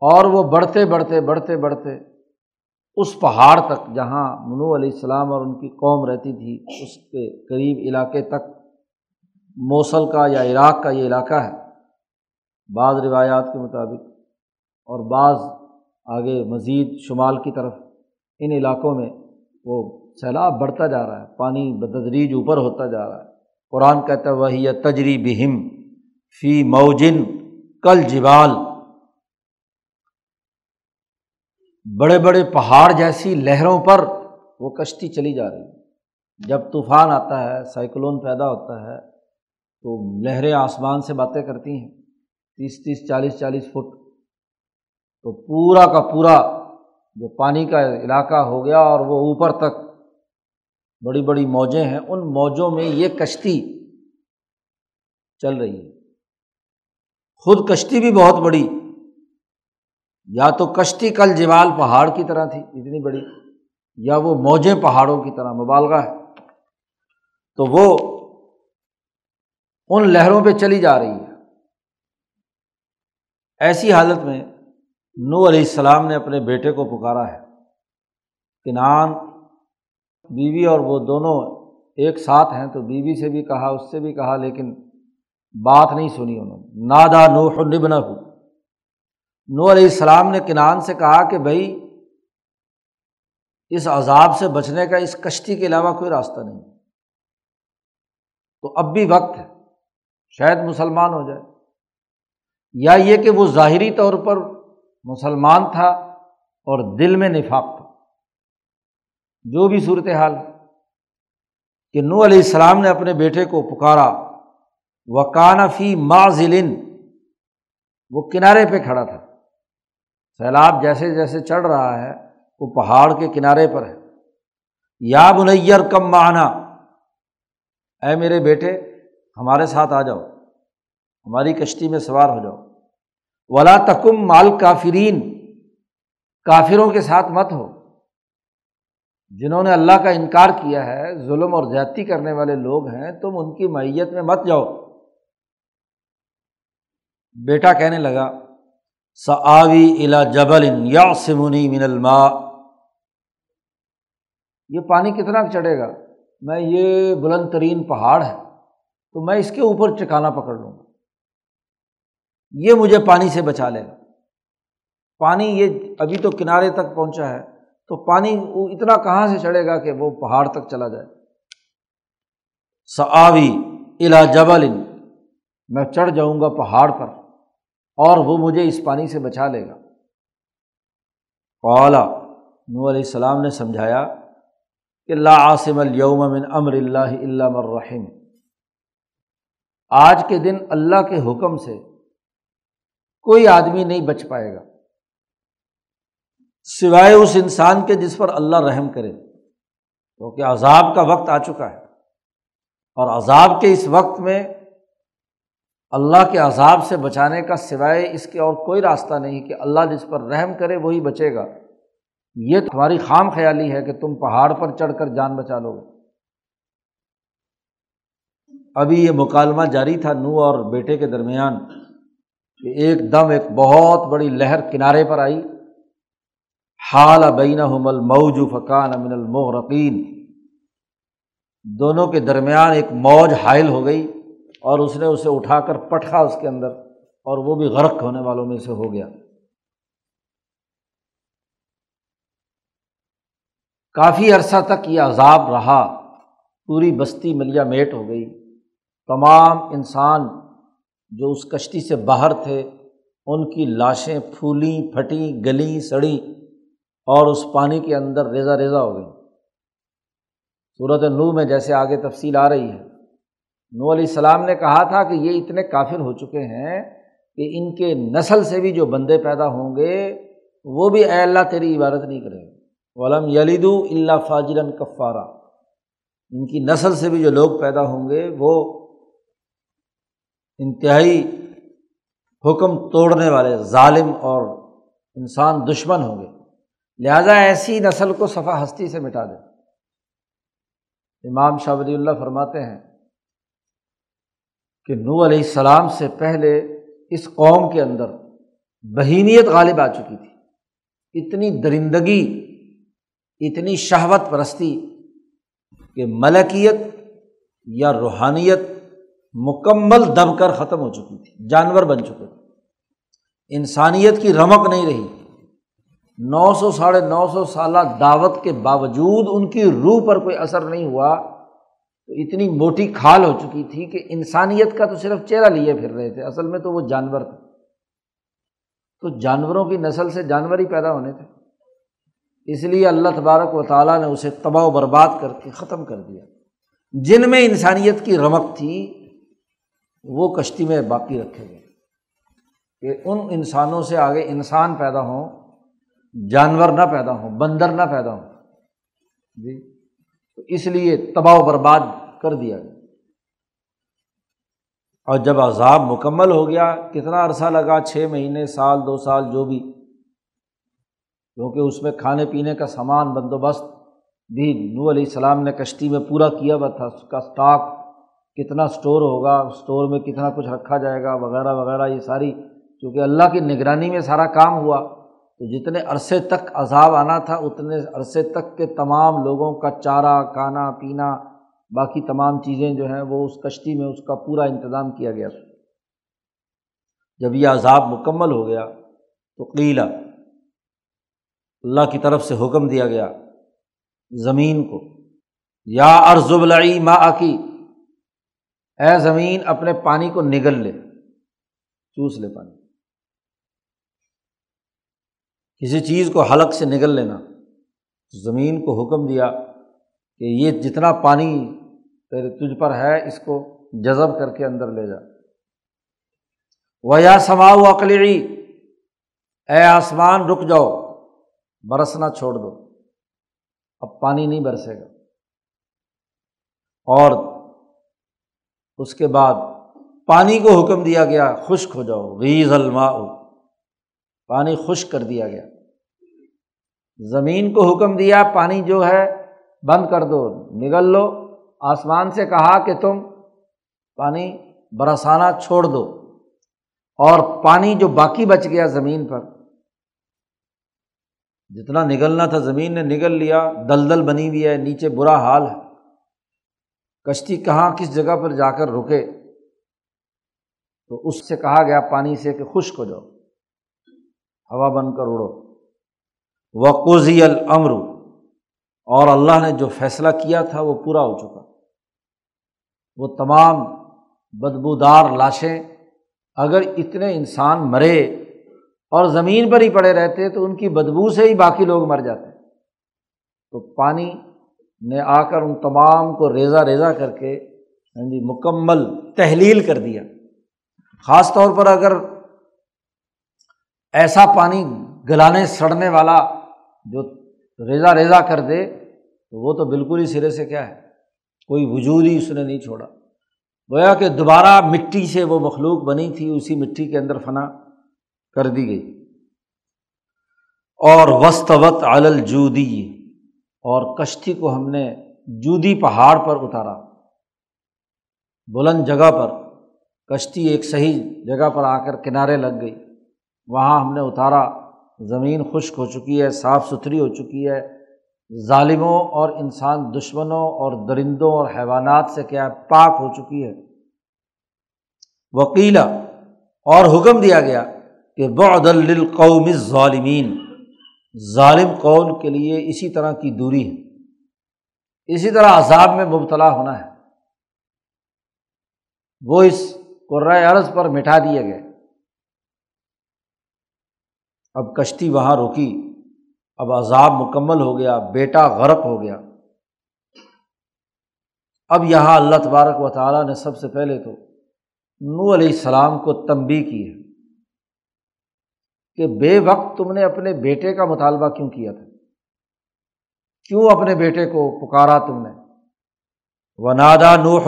اور وہ بڑھتے بڑھتے بڑھتے بڑھتے اس پہاڑ تک، جہاں منو علیہ السلام اور ان کی قوم رہتی تھی، اس کے قریب علاقے تک موصل کا یا عراق کا یہ علاقہ ہے۔ بعض روایات کے مطابق اور بعض آگے مزید شمال کی طرف ان علاقوں میں وہ سیلاب بڑھتا جا رہا ہے، پانی بددریج اوپر ہوتا جا رہا ہے۔ قرآن کہتا ہے وہی تجری بہم فی موجن کل جبال بڑے بڑے پہاڑ جیسی لہروں پر وہ کشتی چلی جا رہی ہے۔ جب طوفان آتا ہے، سائیکلون پیدا ہوتا ہے، تو لہریں آسمان سے باتیں کرتی ہیں، تیس تیس چالیس چالیس فٹ، تو پورا کا پورا جو پانی کا علاقہ ہو گیا اور وہ اوپر تک بڑی بڑی موجیں ہیں، ان موجوں میں یہ کشتی چل رہی ہے۔ خود کشتی بھی بہت بڑی، یا تو کشتی کل جوال پہاڑ کی طرح تھی، اتنی بڑی، یا وہ موجیں پہاڑوں کی طرح مبالغہ ہے۔ تو وہ ان لہروں پہ چلی جا رہی ہے۔ ایسی حالت میں نو علیہ السلام نے اپنے بیٹے کو پکارا ہے۔ کنان بیوی اور وہ دونوں ایک ساتھ ہیں تو بیوی سے بھی کہا، اس سے بھی کہا، لیکن بات نہیں سنی انہوں نے۔ نادا نوح نبن ہو نو علیہ السلام نے کنان سے کہا کہ بھائی اس عذاب سے بچنے کا، اس کشتی کے علاوہ کوئی راستہ نہیں۔ تو اب بھی وقت ہے، شاید مسلمان ہو جائے۔ یا یہ کہ وہ ظاہری طور پر مسلمان تھا اور دل میں نفاق تھا۔ جو بھی صورت حال کہ نو علیہ السلام نے اپنے بیٹے کو پکارا، وکان فی ماضلن وہ کنارے پہ کھڑا تھا۔ سیلاب جیسے جیسے چڑھ رہا ہے، وہ پہاڑ کے کنارے پر ہے۔ یا بنیر کم مانا اے میرے بیٹے، ہمارے ساتھ آ جاؤ، ہماری کشتی میں سوار ہو جاؤ۔ ولا تکم مال کافرین کافروں کے ساتھ مت ہو۔ جنہوں نے اللہ کا انکار کیا ہے، ظلم اور زیادتی کرنے والے لوگ ہیں، تم ان کی میت میں مت جاؤ۔ بیٹا کہنے لگا سآوی الا جبل یا سمنی من الما یہ پانی کتنا چڑھے گا؟ میں، یہ بلند ترین پہاڑ ہے، تو میں اس کے اوپر چکانا پکڑ لوں گا۔ یہ مجھے پانی سے بچا لے۔ گا پانی یہ ابھی تو کنارے تک پہنچا ہے۔ تو پانی وہ اتنا کہاں سے چڑھے گا کہ وہ پہاڑ تک چلا جائے۔ سآوی الا جبل، میں چڑھ جاؤں گا پہاڑ پر اور وہ مجھے اس پانی سے بچا لے گا۔ اولا نو علیہ السلام نے سمجھایا کہ اللہ عاصم الوم من امر اللہ اللہ مرحم آج کے دن اللہ کے حکم سے کوئی آدمی نہیں بچ پائے گا۔ سوائے اس انسان کے جس پر اللہ رحم کرے۔ کیونکہ عذاب کا وقت آ چکا ہے۔ اور عذاب کے اس وقت میں اللہ کے عذاب سے بچانے کا سوائے اس کے اور کوئی راستہ نہیں کہ اللہ جس پر رحم کرے وہی بچے گا۔ یہ تمہاری خام خیالی ہے کہ تم پہاڑ پر چڑھ کر جان بچا لو گے۔ ابھی یہ مکالمہ جاری تھا نو اور بیٹے کے درمیان۔ کہ ایک دم ایک بہت بڑی لہر کنارے پر آئی۔ حال بین حمل موج فقان امن المغرقین۔ دونوں کے درمیان ایک موج حائل ہو گئی اور اس نے اسے اٹھا کر پٹھا اس کے اندر اور وہ بھی غرق ہونے والوں میں سے ہو گیا۔ کافی عرصہ تک یہ عذاب رہا۔ پوری بستی ملیا میٹ ہو گئی۔ تمام انسان جو اس کشتی سے باہر تھے، ان کی لاشیں پھولیں، پھٹیں، گلیں، سڑیں اور اس پانی کے اندر ریزا ریزا ہو گئی صورت نو میں جیسے آگے تفصیل آ رہی ہے۔ نو علیہ السلام نے کہا تھا کہ یہ اتنے کافر ہو چکے ہیں کہ ان کے نسل سے بھی جو بندے پیدا ہوں گے، وہ بھی اے اللہ تیری عبادت نہیں کریں گے۔ ولم یلیدو اللہ فاجرن کفارہ ان کی نسل سے بھی جو لوگ پیدا ہوں گے، وہ انتہائی حکم توڑنے والے ظالم اور انسان دشمن ہوں گے۔ لہٰذا ایسی نسل کو صفا ہستی سے مٹا دے امام شاہ ولی اللہ فرماتے ہیں کہ نو علیہ السلام سے پہلے اس قوم کے اندر بہیمیت غالب آ چکی تھی۔ اتنی درندگی، اتنی شہوت پرستی کہ ملکیت یا روحانیت مکمل دب کر ختم ہو چکی تھی، جانور بن چکے تھے۔ انسانیت کی رمک نہیں رہی۔ نو سو ساڑھے نو سو سالہ دعوت کے باوجود ان کی روح پر کوئی اثر نہیں ہوا، تو اتنی موٹی کھال ہو چکی تھی کہ انسانیت کا تو صرف چہرہ لیے پھر رہے تھے، اصل میں تو وہ جانور تھے۔ تو جانوروں کی نسل سے جانور ہی پیدا ہونے تھے۔ اس لیے اللہ تبارک و تعالیٰ نے اسے تباہ و برباد کر کے ختم کر دیا۔ جن میں انسانیت کی رمک تھی وہ کشتی میں باقی رکھے گئے کہ ان انسانوں سے آگے انسان پیدا ہوں، جانور نہ پیدا ہوں، بندر نہ پیدا ہوں۔ جی تو اس لیے تباہ و برباد کر دیا گیا۔ اور جب عذاب مکمل ہو گیا، کتنا عرصہ لگا؟ چھ مہینے، سال، دو سال، جو بھی۔ کیونکہ اس میں کھانے پینے کا سامان، بندوبست بھی نو علیہ السلام نے کشتی میں پورا کیا ہوا تھا، اس کا اسٹاک کتنا اسٹور ہوگا اسٹور میں کتنا کچھ رکھا جائے گا، وغیرہ وغیرہ، یہ ساری کیونکہ اللہ کی نگرانی میں سارا کام ہوا، تو جتنے عرصے تک عذاب آنا تھا، اتنے عرصے تک کے تمام لوگوں کا چارہ، کھانا، پینا، باقی تمام چیزیں جو ہیں، وہ اس کشتی میں، اس کا پورا انتظام کیا گیا۔ جب یہ عذاب مکمل ہو گیا، تو قیلا اللہ کی طرف سے حکم دیا گیا زمین کو، یا ارزب لڑی ماں آکی اے زمین اپنے پانی کو نگل لے، چوس لے پانی۔ کسی چیز کو حلق سے نگل لینا، زمین کو حکم دیا کہ یہ جتنا پانی تیرے تجھ پر ہے، اس کو جذب کر کے اندر لے جا۔ وہ یا سماؤ اقلی اے آسمان، رک جاؤ، برسنا چھوڑ دو۔ اب پانی نہیں برسے گا۔ اور اس کے بعد پانی کو حکم دیا گیا، خشک ہو جاؤ غیز الماء۔ پانی خشک کر دیا گیا۔ زمین کو حکم دیا، پانی جو ہے بند کر دو، نگل لو۔ آسمان سے کہا کہ تم پانی برسانا چھوڑ دو۔ اور پانی جو باقی بچ گیا زمین پر، جتنا نگلنا تھا، زمین نے نگل لیا دل دل بنی ہوئی ہے، نیچے برا حال ہے۔ کشتی کہاں کس جگہ پر جا کر رکے؟ تو اس سے کہا گیا پانی سے کہ خشک ہو جاؤ، ہوا بن کر اڑو۔ وقوضی العمر اور اللہ نے جو فیصلہ کیا تھا وہ پورا ہو چکا۔ وہ تمام بدبودار لاشیں اگر اتنے انسان مرے اور زمین پر ہی پڑے رہتے تو ان کی بدبو سے ہی باقی لوگ مر جاتے۔ تو پانی نے آ کر ان تمام کو ریزا ریزا کر کے ہاں جی مکمل تحلیل کر دیا۔ خاص طور پر اگر ایسا پانی گلانے، سڑنے والا جو ریزا ریزا کر دے، تو وہ تو بالکل ہی سرے سے کیا ہے؟ کوئی وجود ہی اس نے نہیں چھوڑا۔ گویا کہ دوبارہ مٹی سے وہ مخلوق بنی تھی، اسی مٹی کے اندر فنا کر دی گئی۔ اور وسطوت الجودی۔ اور کشتی کو ہم نے جودی پہاڑ پر اتارا۔ بلند جگہ پر کشتی ایک صحیح جگہ پر آ کر کنارے لگ گئی۔ وہاں ہم نے اتارا۔ زمین خشک ہو چکی ہے، صاف ستھری ہو چکی ہے۔ ظالموں اور انسان دشمنوں اور درندوں اور حیوانات سے کیا پاک ہو چکی ہے۔ وکیلا اور حکم دیا گیا کہ بعد القوم ظالمین ظالم قول کے لیے اسی طرح کی دوری ہے۔ اسی طرح عذاب میں مبتلا ہونا ہے۔ وہ اس قرۂۂ عرض پر مٹھا دیے گئے۔ اب کشتی وہاں روکی اب عذاب مکمل ہو گیا۔ بیٹا غرق ہو گیا۔ اب یہاں اللہ تبارک و تعالیٰ نے سب سے پہلے تو نو علیہ السلام کو تنبی کی ہے۔ کہ بے وقت تم نے اپنے بیٹے کا مطالبہ کیوں کیا تھا؟ کیوں اپنے بیٹے کو پکارا تم نے؟ وہ نادا نو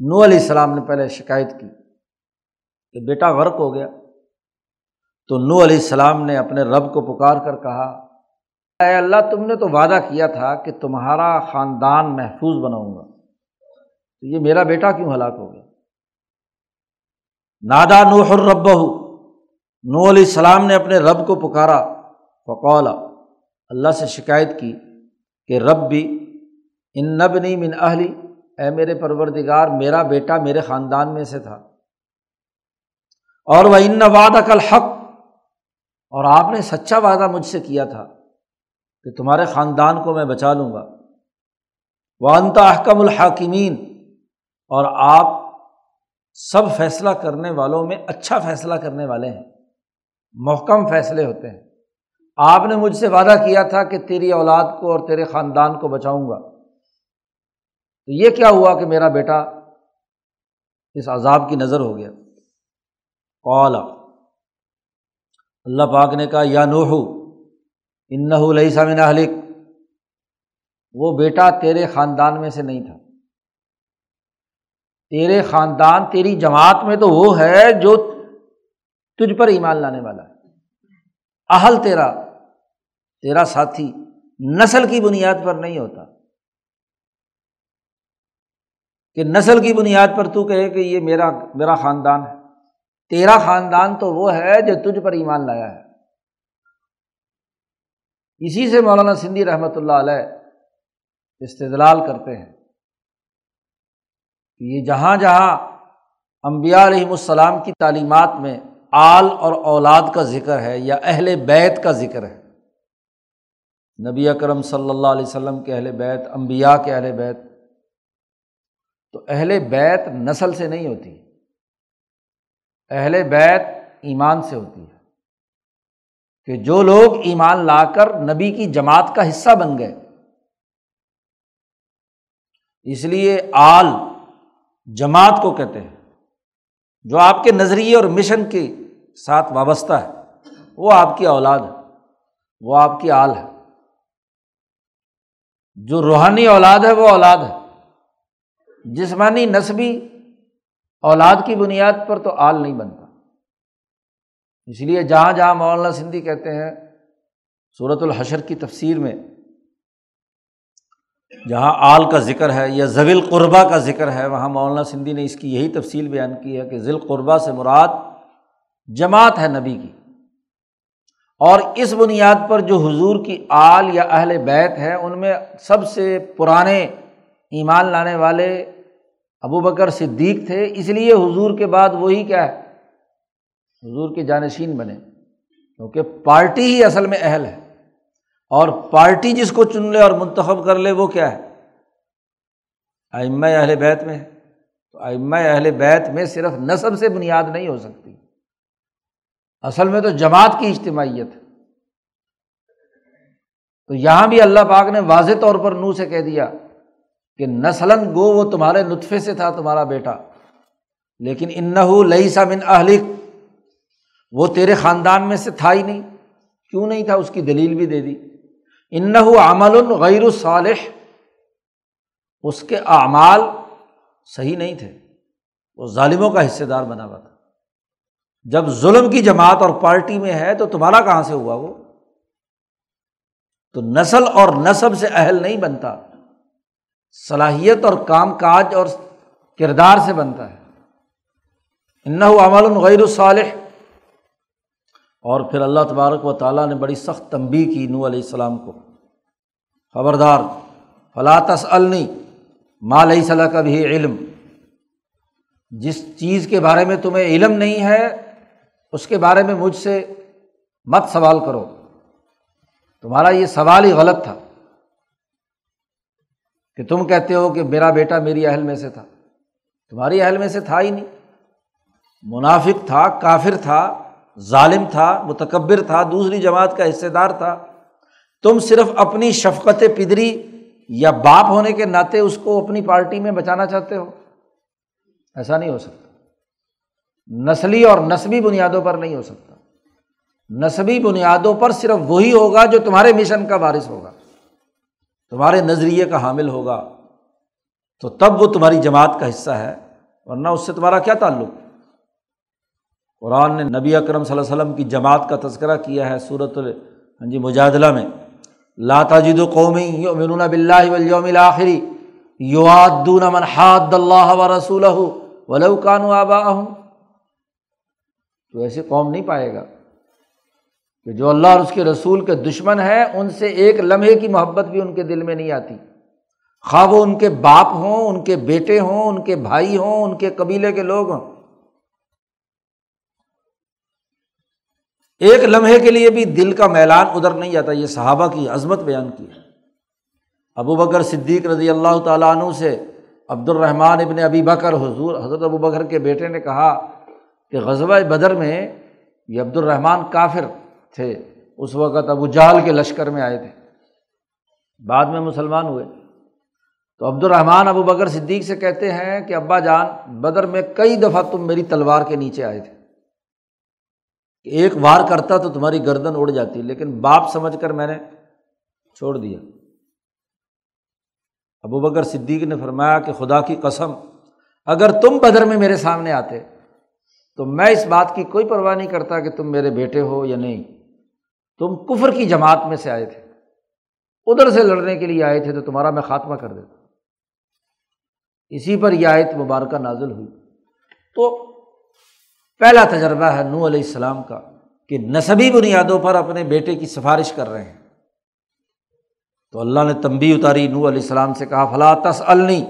نو علیہ السلام نے پہلے شکایت کی کہ بیٹا غرق ہو گیا۔ تو نو علیہ السلام نے اپنے رب کو پکار کر کہا، اے اللہ، تم نے تو وعدہ کیا تھا کہ تمہارا خاندان محفوظ بناؤں گا۔ تو یہ میرا بیٹا کیوں ہلاک ہو گیا؟ نادا نو رب نو علیہ السلام نے اپنے رب کو پکارا فقولا اللہ سے شکایت کی کہ رب بھی ان نب نہیں من اہلی، اے میرے پروردگار، میرا بیٹا میرے خاندان میں سے تھا۔ اور وہ ان وعدہ کل حق اور آپ نے سچا وعدہ مجھ سے کیا تھا کہ تمہارے خاندان کو میں بچا لوں گا۔ وہ احکم الحاکمین، اور آپ سب فیصلہ کرنے والوں میں اچھا فیصلہ کرنے والے ہیں۔ محکم فیصلے ہوتے ہیں۔ آپ نے مجھ سے وعدہ کیا تھا کہ تیری اولاد کو اور تیرے خاندان کو بچاؤں گا۔ تو یہ کیا ہوا کہ میرا بیٹا اس عذاب کی نظر ہو گیا؟ قالا اللہ پاک نے کہا، یا نوح ان لئی سامن حلق وہ بیٹا تیرے خاندان میں سے نہیں تھا۔ تیرے خاندان، تیری جماعت میں تو وہ ہے جو تجھ پر ایمان لانے والا ہے۔ اہل تیرا تیرا ساتھی نسل کی بنیاد پر نہیں ہوتا۔ کہ نسل کی بنیاد پر تو کہے کہ یہ میرا میرا خاندان ہے۔ تیرا خاندان تو وہ ہے جو تجھ پر ایمان لایا ہے۔ اسی سے مولانا سندھی رحمۃ اللہ علیہ استدلال کرتے ہیں کہ یہ جہاں جہاں امبیا علیہم السلام کی تعلیمات میں آل اور اولاد کا ذکر ہے یا اہل بیت کا ذکر ہے۔ نبی اکرم صلی اللہ علیہ وسلم کے اہل بیت امبیا کے اہل بیت۔ تو اہل بیت نسل سے نہیں ہوتی، اہل بیت ایمان سے ہوتی ہے۔ کہ جو لوگ ایمان لا کر نبی کی جماعت کا حصہ بن گئے، اس لیے آل جماعت کو کہتے ہیں، جو آپ کے نظریے اور مشن کے ساتھ وابستہ ہے۔ وہ آپ کی اولاد ہے۔ وہ آپ کی آل ہے۔ جو روحانی اولاد ہے وہ اولاد ہے۔ جسمانی نصبی اولاد کی بنیاد پر تو آل نہیں بنتا۔ اس لیے جہاں جہاں مولانا سندھی کہتے ہیں صورت الحشر کی تفسیر میں، جہاں آل کا ذکر ہے یا زویل قربا کا ذکر ہے، وہاں مولانا سندھی نے اس کی یہی تفصیل بیان کی ہے کہ ذیل قربا سے مراد جماعت ہے نبی کی۔ اور اس بنیاد پر جو حضور کی آل یا اہل بیت ہے ان میں سب سے پرانے ایمان لانے والے ابو بکر صدیق تھے۔ اس لیے حضور کے بعد وہی کیا ہے؟ حضور کے جانشین بنے۔ کیونکہ پارٹی ہی اصل میں اہل ہے۔ اور پارٹی جس کو چن لے اور منتخب کر لے، وہ کیا ہے؟ آئمہ اہل بیت میں تو آئمہ اہل بیت میں صرف نصب سے بنیاد نہیں ہو سکتی۔ اصل میں تو جماعت کی اجتماعیت ہے۔ تو یہاں بھی اللہ پاک نے واضح طور پر نو سے کہہ دیا کہ نسلاً گو، وہ تمہارے نطفے سے تھا تمہارا بیٹا۔ لیکن ان جب ظلم کی جماعت اور پارٹی میں ہے تو تمہارا کہاں سے ہوا وہ؟ تو نسل اور نصب سے اہل نہیں بنتا، صلاحیت اور کام کاج اور کردار سے بنتا ہے۔ ان عمل غیر الصالح اور پھر اللہ تبارک و تعالیٰ نے بڑی سخت تنبی کی نو علیہ السلام کو۔ خبردار فلاطس النی علیہ صلاح کا بھی علم۔ جس چیز کے بارے میں تمہیں علم نہیں ہے اس کے بارے میں مجھ سے مت سوال کرو۔ تمہارا یہ سوال ہی غلط تھا کہ تم کہتے ہو کہ میرا بیٹا میری اہل میں سے تھا۔ تمہاری اہل میں سے تھا ہی نہیں۔ منافق تھا، کافر تھا، ظالم تھا، متکبر تھا، دوسری جماعت کا حصے دار تھا۔ تم صرف اپنی شفقت پدری یا باپ ہونے کے ناطے اس کو اپنی پارٹی میں بچانا چاہتے ہو۔ ایسا نہیں ہو سکتا۔ نسلی اور نسبی بنیادوں پر نہیں ہو سکتا۔ نسبی بنیادوں پر صرف وہی ہوگا جو تمہارے مشن کا وارث ہوگا۔ تمہارے نظریے کا حامل ہوگا۔ تو تب وہ تمہاری جماعت کا حصہ ہے، ورنہ اس سے تمہارا کیا تعلق؟ قرآن نے نبی اکرم صلی اللہ علیہ وسلم کی جماعت کا تذکرہ کیا ہے صورت ہاں جی مجادلہ میں۔ لا قومی یؤمنون باللہ والیوم الاخری یوادون من حاد اللہ و رسولہ ولو کانوا آباءہم۔ تو ایسی قوم نہیں پائے گا کہ جو اللہ اور اس کے رسول کے دشمن ہیں، ان سے ایک لمحے کی محبت بھی ان کے دل میں نہیں آتی۔ خواہ وہ ان کے باپ ہوں، ان کے بیٹے ہوں، ان کے بھائی ہوں، ان کے قبیلے کے لوگ ہوں۔ ایک لمحے کے لیے بھی دل کا میلان ادھر نہیں جاتا یہ صحابہ کی عظمت بیان کی ہے۔ ابو بکر صدیق رضی اللہ تعالیٰ عنہ سے عبد الرحمٰن ابن ابی بکر حضور، حضرت ابو بکر کے بیٹے نے کہا کہ غزبۂ بدر میں یہ عبد الرحمٰن کافر تھے، اس وقت ابو جہل کے لشکر میں آئے تھے۔ بعد میں مسلمان ہوئے۔ تو عبد الرحمٰن ابو بکر صدیق سے کہتے ہیں کہ ابا جان، بدر میں کئی دفعہ تم میری تلوار کے نیچے آئے تھے۔ کہ ایک وار کرتا تو تمہاری گردن اڑ جاتی، لیکن باپ سمجھ کر میں نے چھوڑ دیا۔ ابو بکر صدیق نے فرمایا کہ خدا کی قسم، اگر تم بدر میں میرے سامنے آتے تو میں اس بات کی کوئی پرواہ نہیں کرتا کہ تم میرے بیٹے ہو یا نہیں۔ تم کفر کی جماعت میں سے آئے تھے۔ ادھر سے لڑنے کے لیے آئے تھے تو تمہارا میں خاتمہ کر دیتا۔ اسی پر یہ آیت مبارکہ نازل ہوئی۔ تو پہلا تجربہ ہے نو علیہ السلام کا کہ نصبی بنیادوں پر اپنے بیٹے کی سفارش کر رہے ہیں۔ تو اللہ نے تمبی اتاری نو علیہ السلام سے کہا فلاں تس النی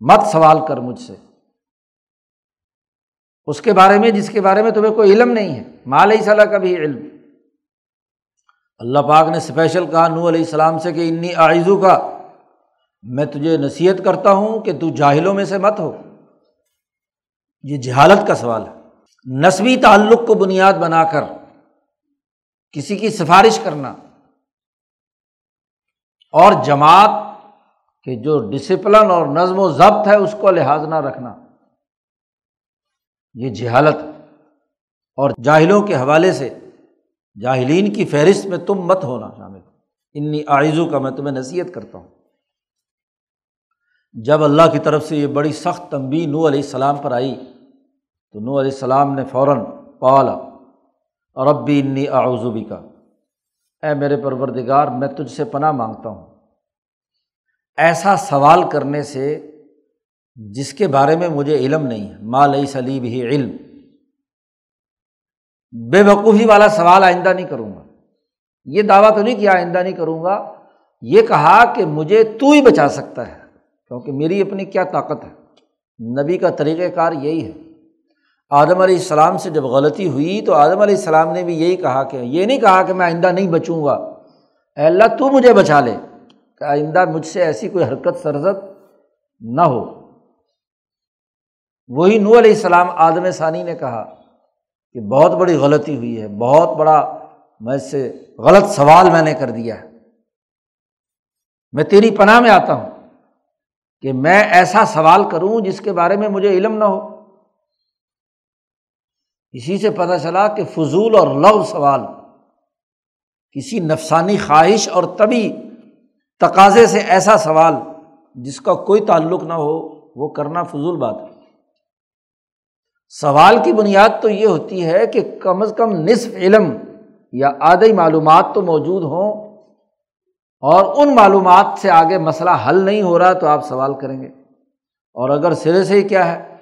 مت سوال کر مجھ سے۔ اس کے بارے میں جس کے بارے میں تمہیں کوئی علم نہیں ہے۔ مال صلاح کا بھی علم۔ اللہ پاک نے اسپیشل کہا نو علیہ السلام سے کہ انی آئزو کا میں تجھے نصیحت کرتا ہوں کہ تو جاہلوں میں سے مت ہو۔ یہ جہالت کا سوال ہے۔ نسبی تعلق کو بنیاد بنا کر کسی کی سفارش کرنا اور جماعت کے جو ڈسپلن اور نظم و ضبط ہے اس کو لحاظ نہ رکھنا۔ یہ جہالت اور جاہلوں کے حوالے سے جاہلین کی فہرست میں تم مت ہونا شامل۔ انی آئزو کا میں تمہیں نصیحت کرتا ہوں۔ جب اللہ کی طرف سے یہ بڑی سخت تنبی نو علیہ السلام پر آئی، تو نو علیہ السلام نے فوراً پالا اور اب بھی انی آزوبی کا اے میرے پروردگار، میں تجھ سے پناہ مانگتا ہوں۔ ایسا سوال کرنے سے جس کے بارے میں مجھے علم نہیں ہے۔ ماں لئی سلیب ہی علم۔ بے وقوفی والا سوال آئندہ نہیں کروں گا۔ یہ دعویٰ تو نہیں کیا، آئندہ نہیں کروں گا۔ یہ کہا کہ مجھے تو ہی بچا سکتا ہے، کیونکہ میری اپنی کیا طاقت ہے۔ نبی کا طریقۂ کار یہی ہے۔ آدم علیہ السلام سے جب غلطی ہوئی تو آدم علیہ السلام نے بھی یہی کہا کہ، یہ نہیں کہا کہ میں آئندہ نہیں بچوں گا۔ اے اللہ، تو مجھے بچا لے۔ کہ آئندہ مجھ سے ایسی کوئی حرکت سرزد نہ ہو۔ وہی نو علیہ السلام آدم ثانی نے کہا کہ بہت بڑی غلطی ہوئی ہے، بہت بڑا میں سے غلط سوال میں نے کر دیا ہے۔ میں تیری پناہ میں آتا ہوں کہ میں ایسا سوال کروں جس کے بارے میں مجھے علم نہ ہو۔ اسی سے پتہ چلا کہ فضول اور لو سوال کسی نفسانی خواہش اور طبی تقاضے سے ایسا سوال جس کا کوئی تعلق نہ ہو، وہ کرنا فضول بات ہے۔ سوال کی بنیاد تو یہ ہوتی ہے کہ کم از کم نصف علم یا آدھی معلومات تو موجود ہوں اور ان معلومات سے آگے مسئلہ حل نہیں ہو رہا تو آپ سوال کریں گے۔ اور اگر سرے سے ہی کیا ہے،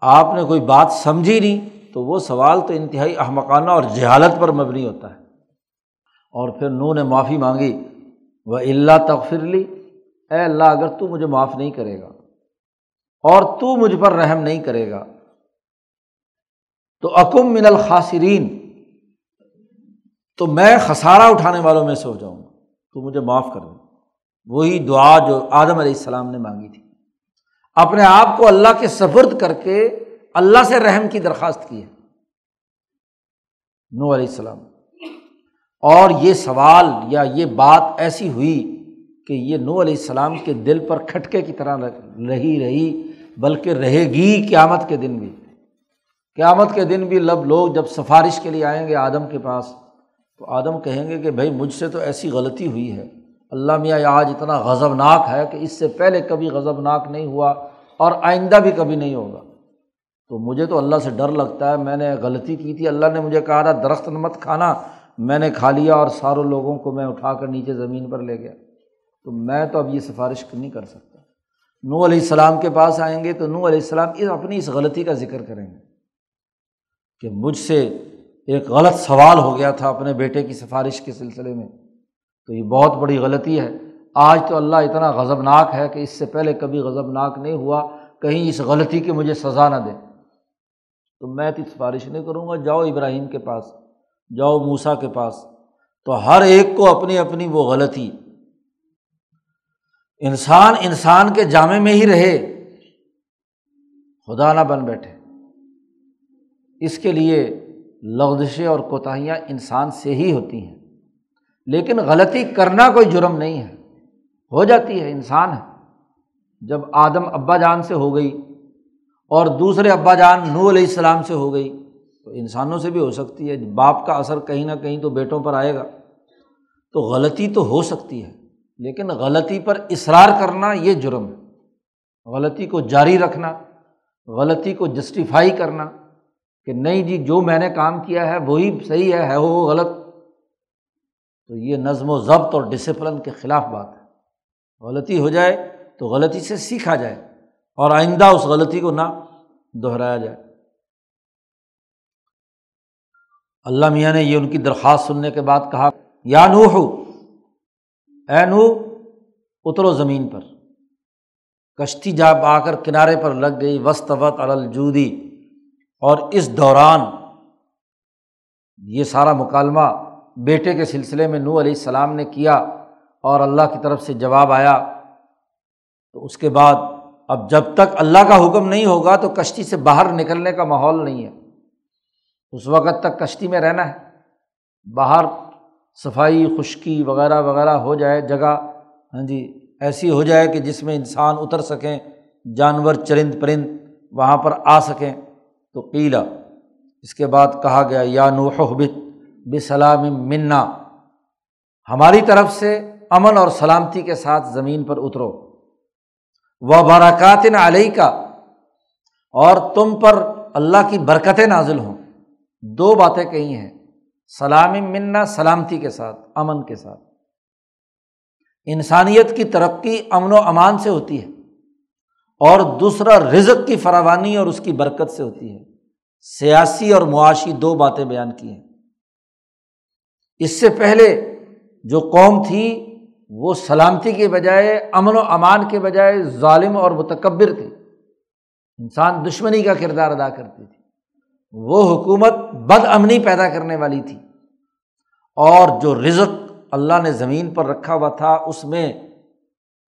آپ نے کوئی بات سمجھی نہیں تو وہ سوال تو انتہائی احمقانہ اور جہالت پر مبنی ہوتا ہے۔ اور پھر نو نے معافی مانگی وہ اللہ تغفر لی اے اللہ، اگر تو مجھے معاف نہیں کرے گا۔ اور تو مجھ پر رحم نہیں کرے گا۔ تو اکم من الخاصرین تو میں خسارہ اٹھانے والوں میں سے ہو جاؤں گا۔ تو مجھے معاف کر دوں وہی دعا جو آدم علیہ السلام نے مانگی تھی۔ اپنے آپ کو اللہ کے سفرد کر کے اللہ سے رحم کی درخواست کی ہے۔ نو علیہ السلام۔ اور یہ سوال یا یہ بات ایسی ہوئی کہ یہ نو علیہ السلام کے دل پر کھٹکے کی طرح رہی رہی۔ بلکہ رہے گی قیامت کے دن بھی۔ قیامت کے دن بھی لب لوگ جب سفارش کے لیے آئیں گے آدم کے پاس، تو آدم کہیں گے کہ بھائی مجھ سے تو ایسی غلطی ہوئی ہے۔ اللہ میاں آج اتنا غضب ناک ہے کہ اس سے پہلے کبھی غضب ناک نہیں ہوا اور آئندہ بھی کبھی نہیں ہوگا۔ تو مجھے تو اللہ سے ڈر لگتا ہے۔ میں نے غلطی کی تھی۔ اللہ نے مجھے کہا تھا، درخت مت کھانا۔ میں نے کھا لیا اور ساروں لوگوں کو میں اٹھا کر نیچے زمین پر لے گیا۔ تو میں تو اب یہ سفارش نہیں کر سکتا۔ نو علیہ السلام کے پاس آئیں گے تو نو علیہ السلام اس اپنی اس غلطی کا ذکر کریں گے کہ مجھ سے ایک غلط سوال ہو گیا تھا اپنے بیٹے کی سفارش کے سلسلے میں۔ تو یہ بہت بڑی غلطی ہے۔ آج تو اللہ اتنا غضب ناک ہے کہ اس سے پہلے کبھی غضب ناک نہیں ہوا۔ کہیں اس غلطی کی مجھے سزا نہ دے۔ تو میں تو سفارش نہیں کروں گا۔ جاؤ ابراہیم کے پاس، جاؤ موسا کے پاس۔ تو ہر ایک کو اپنی اپنی وہ غلطی۔ انسان انسان کے جامع میں ہی رہے، خدا نہ بن بیٹھے۔ اس کے لیے لغزشیں اور کوتاہیاں انسان سے ہی ہوتی ہیں۔ لیکن غلطی کرنا کوئی جرم نہیں ہے۔ ہو جاتی ہے، انسان ہے۔ جب آدم ابا جان سے ہو گئی اور دوسرے ابا جان نو علیہ السلام سے ہو گئی، تو انسانوں سے بھی ہو سکتی ہے۔ باپ کا اثر کہیں نہ کہیں تو بیٹوں پر آئے گا۔ تو غلطی تو ہو سکتی ہے۔ لیکن غلطی پر اصرار کرنا یہ جرم ہے۔ غلطی کو جاری رکھنا، غلطی کو جسٹیفائی کرنا کہ نہیں جی جو میں نے کام کیا ہے، وہی صحیح ہے ہے وہ غلط۔ تو یہ نظم و ضبط اور ڈسپلن کے خلاف بات ہے۔ غلطی ہو جائے تو غلطی سے سیکھا جائے اور آئندہ اس غلطی کو نہ دہرایا جائے۔ اللہ میاں نے یہ ان کی درخواست سننے کے بعد کہا، یا نو ہو اے نو اترو زمین پر۔ کشتی جب آ کر کنارے پر لگ گئی وسط وط الجودی اور اس دوران یہ سارا مکالمہ بیٹے کے سلسلے میں نو علیہ السلام نے کیا اور اللہ کی طرف سے جواب آیا۔ تو اس کے بعد، اب جب تک اللہ کا حکم نہیں ہوگا تو کشتی سے باہر نکلنے کا ماحول نہیں ہے۔ اس وقت تک کشتی میں رہنا ہے۔ باہر صفائی، خشکی وغیرہ وغیرہ ہو جائے جگہ ہاں جی ایسی ہو جائے کہ جس میں انسان اتر سکیں، جانور چرند پرند وہاں پر آ سکیں۔ تو قیلا اس کے بعد کہا گیا، یا نوح بسلام منا، ہماری طرف سے امن اور سلامتی کے ساتھ زمین پر اترو۔ و برکات علیہ کا اور تم پر اللہ کی برکتیں نازل ہوں۔ دو باتیں کہی ہیں۔ سلام منا سلامتی کے ساتھ، امن کے ساتھ۔ انسانیت کی ترقی امن و امان سے ہوتی ہے اور دوسرا رزق کی فراوانی اور اس کی برکت سے ہوتی ہے۔ سیاسی اور معاشی دو باتیں بیان کی ہیں۔ اس سے پہلے جو قوم تھی وہ سلامتی کے بجائے، امن و امان کے بجائے ظالم اور متکبر تھی۔ انسان دشمنی کا کردار ادا کرتی تھی۔ وہ حکومت بد امنی پیدا کرنے والی تھی۔ اور جو رزق اللہ نے زمین پر رکھا ہوا تھا، اس میں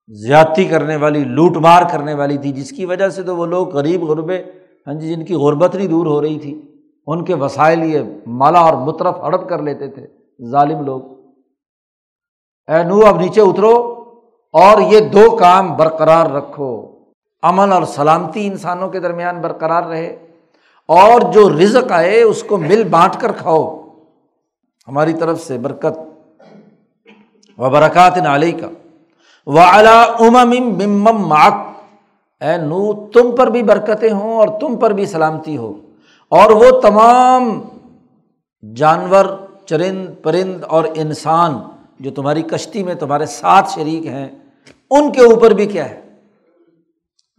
زیادتی کرنے والی، لوٹ مار کرنے والی تھی، جس کی وجہ سے تو وہ لوگ غریب غربے ہاں جی جن کی غربت نہیں دور ہو رہی تھی، ان کے وسائل یہ مالا اور مترف ہڑپ کر لیتے تھے ظالم لوگ۔ اے نو، اب نیچے اترو اور یہ دو کام برقرار رکھو۔ امن اور سلامتی انسانوں کے درمیان برقرار رہے۔ اور جو رزق آئے اس کو مل بانٹ کر کھاؤ۔ ہماری طرف سے برکت۔ و برکات نالی کا و الا امم ماک اے نو تم پر بھی برکتیں ہوں اور تم پر بھی سلامتی ہو۔ اور وہ تمام جانور، چرند، پرند اور انسان جو تمہاری کشتی میں تمہارے ساتھ شریک ہیں، ان کے اوپر بھی کیا ہے؟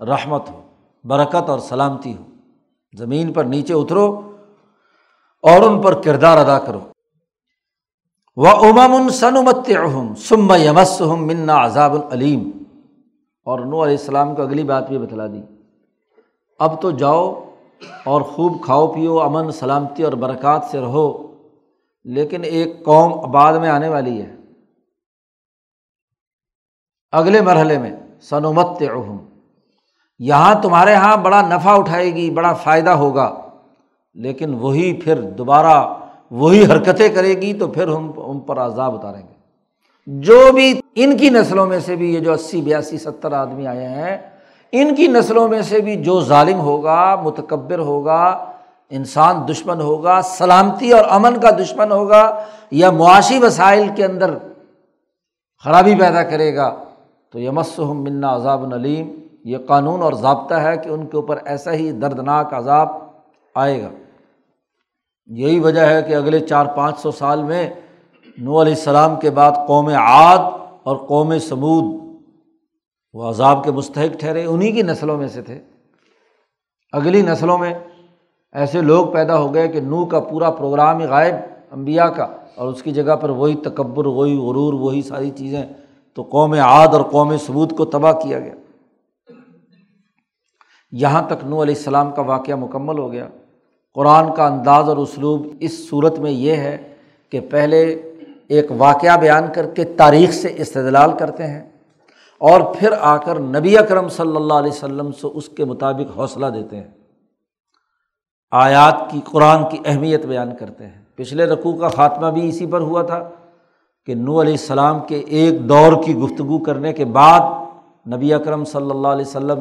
رحمت ہو، برکت اور سلامتی ہو۔ زمین پر نیچے اترو اور ان پر کردار ادا کرو۔ وہ امام سنمت اہم سم یمس ہم منا عذاب العلیم۔ اور نو علیہ السلام کو اگلی بات بھی بتلا دی۔ اب تو جاؤ اور خوب کھاؤ پیو، امن، سلامتی اور برکات سے رہو۔ لیکن ایک قوم بعد میں آنے والی ہے۔ اگلے مرحلے میں سنومت اہم یہاں تمہارے یہاں بڑا نفع اٹھائے گی، بڑا فائدہ ہوگا۔ لیکن وہی پھر دوبارہ وہی حرکتیں کرے گی تو پھر ہم ان پر عذاب اتاریں گے۔ جو بھی ان کی نسلوں میں سے بھی یہ جو اسی، بیاسی، ستر آدمی آئے ہیں، ان کی نسلوں میں سے بھی جو ظالم ہوگا، متکبر ہوگا، انسان دشمن ہوگا، سلامتی اور امن کا دشمن ہوگا یا معاشی وسائل کے اندر خرابی پیدا کرے گا، تو یمس منا عذاب العلیم یہ قانون اور ضابطہ ہے کہ ان کے اوپر ایسا ہی دردناک عذاب آئے گا۔ یہی وجہ ہے کہ اگلے چار پانچ سو سال میں نو علیہ السلام کے بعد قوم عاد اور قوم سمود وہ عذاب کے مستحق ٹھہرے انہیں کی نسلوں میں سے تھے۔ اگلی نسلوں میں ایسے لوگ پیدا ہو گئے کہ نو کا پورا پروگرام ہی غائب امبیا کا، اور اس کی جگہ پر وہی تکبر، وہی غرور، وہی ساری چیزیں تو قوم عاد اور قوم ثبوت کو تباہ کیا گیا۔ یہاں تک نو علیہ السلام کا واقعہ مکمل ہو گیا۔ قرآن کا انداز اور اسلوب اس صورت میں یہ ہے کہ پہلے ایک واقعہ بیان کر کے تاریخ سے استدلال کرتے ہیں اور پھر آ کر نبی اکرم صلی اللہ علیہ وسلم سے اس کے مطابق حوصلہ دیتے ہیں۔ آیات کی، قرآن کی اہمیت بیان کرتے ہیں۔ پچھلے رقوع کا خاتمہ بھی اسی پر ہوا تھا کہ نو علیہ السلام کے ایک دور کی گفتگو کرنے کے بعد نبی اکرم صلی اللہ علیہ وسلم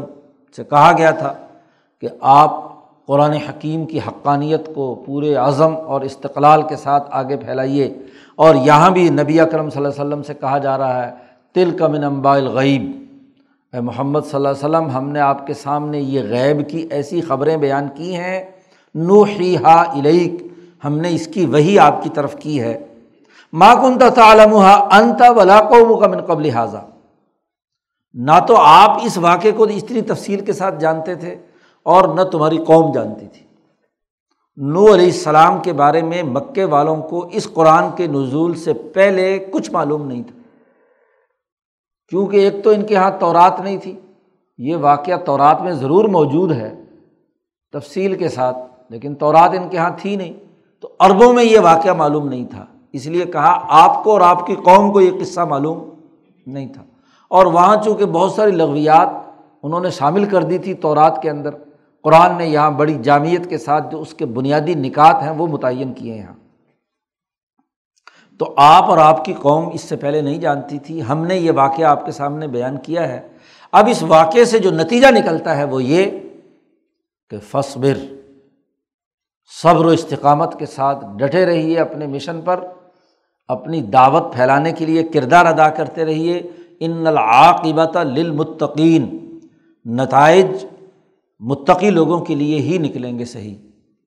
سے کہا گیا تھا کہ آپ قرآن حکیم کی حقانیت کو پورے عزم اور استقلال کے ساتھ آگے پھیلائیے۔ اور یہاں بھی نبی اکرم صلی اللہ علیہ وسلم سے کہا جا رہا ہے تل کا من امبا الغیب۔ اے محمد صلی اللہ علیہ وسلم، ہم نے آپ کے سامنے یہ غیب کی ایسی خبریں بیان کی ہیں نو ہی ہا الیک، ہم نے اس کی وہی آپ کی طرف کی ہے۔ ماں کن تعلم انت ولاقو کا من قبل حاضہ نہ تو آپ اس واقعے کو اتنی تفصیل کے ساتھ جانتے تھے اور نہ تمہاری قوم جانتی تھی۔ نو علیہ السلام کے بارے میں مکے والوں کو اس قرآن کے نزول سے پہلے کچھ معلوم نہیں تھا۔ کیونکہ ایک تو ان کے یہاں تورات نہیں تھی، یہ واقعہ تورات میں ضرور موجود ہے تفصیل کے ساتھ، لیکن تورات ان کے یہاں تھی نہیں، تو عربوں میں یہ واقعہ معلوم نہیں تھا۔ اس لیے کہا، آپ کو اور آپ کی قوم کو یہ قصہ معلوم نہیں تھا۔ اور وہاں چونکہ بہت ساری لغویات انہوں نے شامل کر دی تھی تورات کے اندر، قرآن نے یہاں بڑی جامعت کے ساتھ جو اس کے بنیادی نکات ہیں وہ متعین کیے ہیں۔ یہاں تو آپ اور آپ کی قوم اس سے پہلے نہیں جانتی تھی، ہم نے یہ واقعہ آپ کے سامنے بیان کیا ہے۔ اب اس واقعے سے جو نتیجہ نکلتا ہے وہ یہ کہ فصبر صبر و استقامت کے ساتھ ڈٹے رہیے اپنے مشن پر، اپنی دعوت پھیلانے کے لیے کردار ادا کرتے رہیے۔ ان العاقبت للمتقین نتائج متقی لوگوں کے لیے ہی نکلیں گے صحیح۔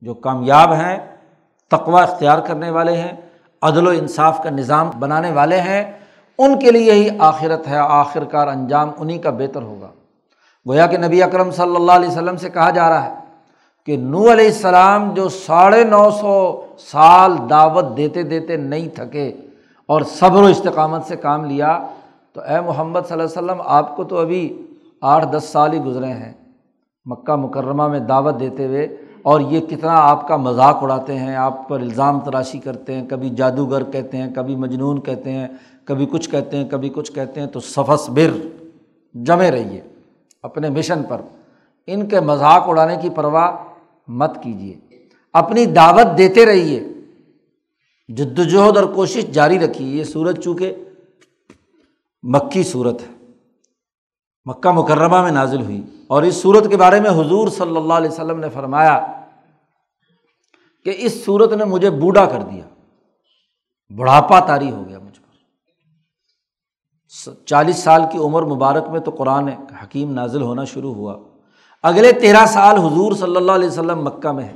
جو کامیاب ہیں تقوا اختیار کرنے والے ہیں، عدل و انصاف کا نظام بنانے والے ہیں، ان کے لیے ہی آخرت ہے، آخر کار انجام انہیں کا بہتر ہوگا۔ گویا کہ نبی اکرم صلی اللہ علیہ وسلم سے کہا جا رہا ہے کہ نو علیہ السلام جو ساڑھے نو سو سال دعوت دیتے دیتے نہیں تھکے اور صبر و استقامت سے کام لیا تو اے محمد صلی اللہ علیہ وسلم، آپ کو تو ابھی آٹھ دس سال ہی گزرے ہیں مکہ مکرمہ میں دعوت دیتے ہوئے، اور یہ کتنا آپ کا مذاق اڑاتے ہیں، آپ پر الزام تراشی کرتے ہیں، کبھی جادوگر کہتے ہیں، کبھی مجنون کہتے ہیں، کبھی کچھ کہتے ہیں، کبھی کچھ کہتے ہیں، تو صفس بر جمے رہیے اپنے مشن پر۔ ان کے مذاق اڑانے کی پرواہ مت کیجیے۔ اپنی دعوت دیتے رہیے۔ جد وجہد اور کوشش جاری رکھیے۔ یہ سورج چونکہ مکی صورت ہے۔ مکہ مکرمہ میں نازل ہوئی۔ اور اس صورت کے بارے میں حضور صلی اللہ علیہ وسلم نے فرمایا کہ اس صورت نے مجھے بوڑھا کر دیا۔ بڑھاپا تاری ہو گیا مجھ پر۔ چالیس سال کی عمر مبارک میں تو قرآن حکیم نازل ہونا شروع ہوا۔ اگلے تیرہ سال حضور صلی اللہ علیہ وسلم مکہ میں ہے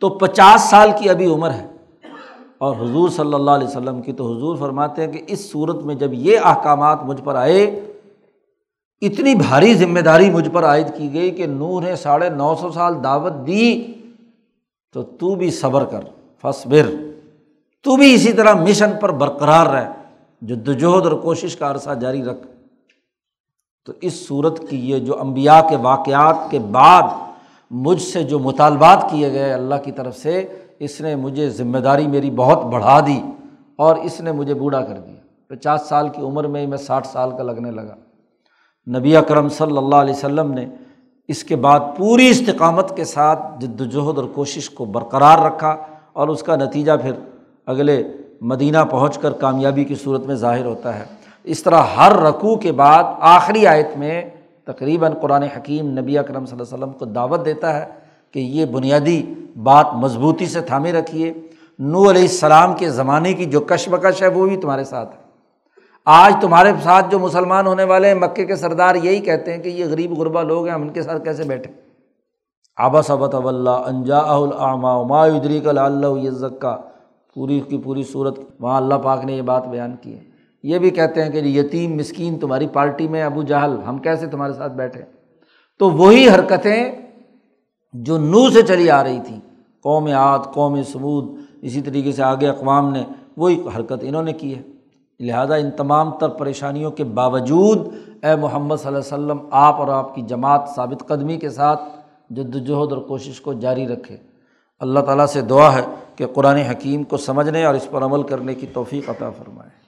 تو پچاس سال کی ابھی عمر ہے۔ اور حضور صلی اللہ علیہ وسلم کی تو حضور فرماتے ہیں کہ اس صورت میں جب یہ احکامات مجھ پر آئے، اتنی بھاری ذمہ داری مجھ پر عائد کی گئی کہ نور نے ساڑھے نو سو سال دعوت دی، تو تو بھی صبر کر فصبر تو بھی اسی طرح مشن پر برقرار رہ جدوجہد اور کوشش کا عرصہ جاری رکھ۔ تو اس صورت کی یہ جو امبیا کے واقعات کے بعد مجھ سے جو مطالبات کیے گئے اللہ کی طرف سے، اس نے مجھے ذمہ داری میری بہت بڑھا دی اور اس نے مجھے بوڑھا کر دیا۔ پچاس سال کی عمر میں ہی میں ساٹھ سال کا لگنے لگا۔ نبی اکرم صلی اللہ علیہ وسلم نے اس کے بعد پوری استقامت کے ساتھ جد وجہد اور کوشش کو برقرار رکھا اور اس کا نتیجہ پھر اگلے مدینہ پہنچ کر کامیابی کی صورت میں ظاہر ہوتا ہے۔ اس طرح ہر رقوع کے بعد آخری آیت میں تقریباً قرآن حکیم نبی اکرم صلی اللہ علیہ وسلم کو دعوت دیتا ہے کہ یہ بنیادی بات مضبوطی سے تھامے رکھیے۔ نو علیہ السلام کے زمانے کی جو کش بکش ہے وہ بھی تمہارے ساتھ ہے۔ آج تمہارے ساتھ جو مسلمان ہونے والے ہیں، مکے کے سردار یہی کہتے ہیں کہ یہ غریب غربا لوگ ہیں، ہم ان کے ساتھ کیسے بیٹھے آبا صبت اللہ انجا ما ادری کل اللہ زکا پوری کی پوری صورت، وہاں اللہ پاک نے یہ بات بیان کی ہے۔ یہ بھی کہتے ہیں کہ جی یتیم مسکین تمہاری پارٹی میں ابو جہل، ہم کیسے تمہارے ساتھ بیٹھے؟ تو وہی حرکتیں جو نو سے چلی آ رہی تھیں، قوم عاد، قوم سمود اسی طریقے سے آگے اقوام نے، وہی حرکت انہوں نے کی ہے۔ لہٰذا ان تمام تر پریشانیوں کے باوجود اے محمد صلی اللہ علیہ وسلم، آپ اور آپ کی جماعت ثابت قدمی کے ساتھ جدوجہد اور کوشش کو جاری رکھے۔ اللہ تعالیٰ سے دعا ہے کہ قرآن حکیم کو سمجھنے اور اس پر عمل کرنے کی توفیق عطا فرمائے۔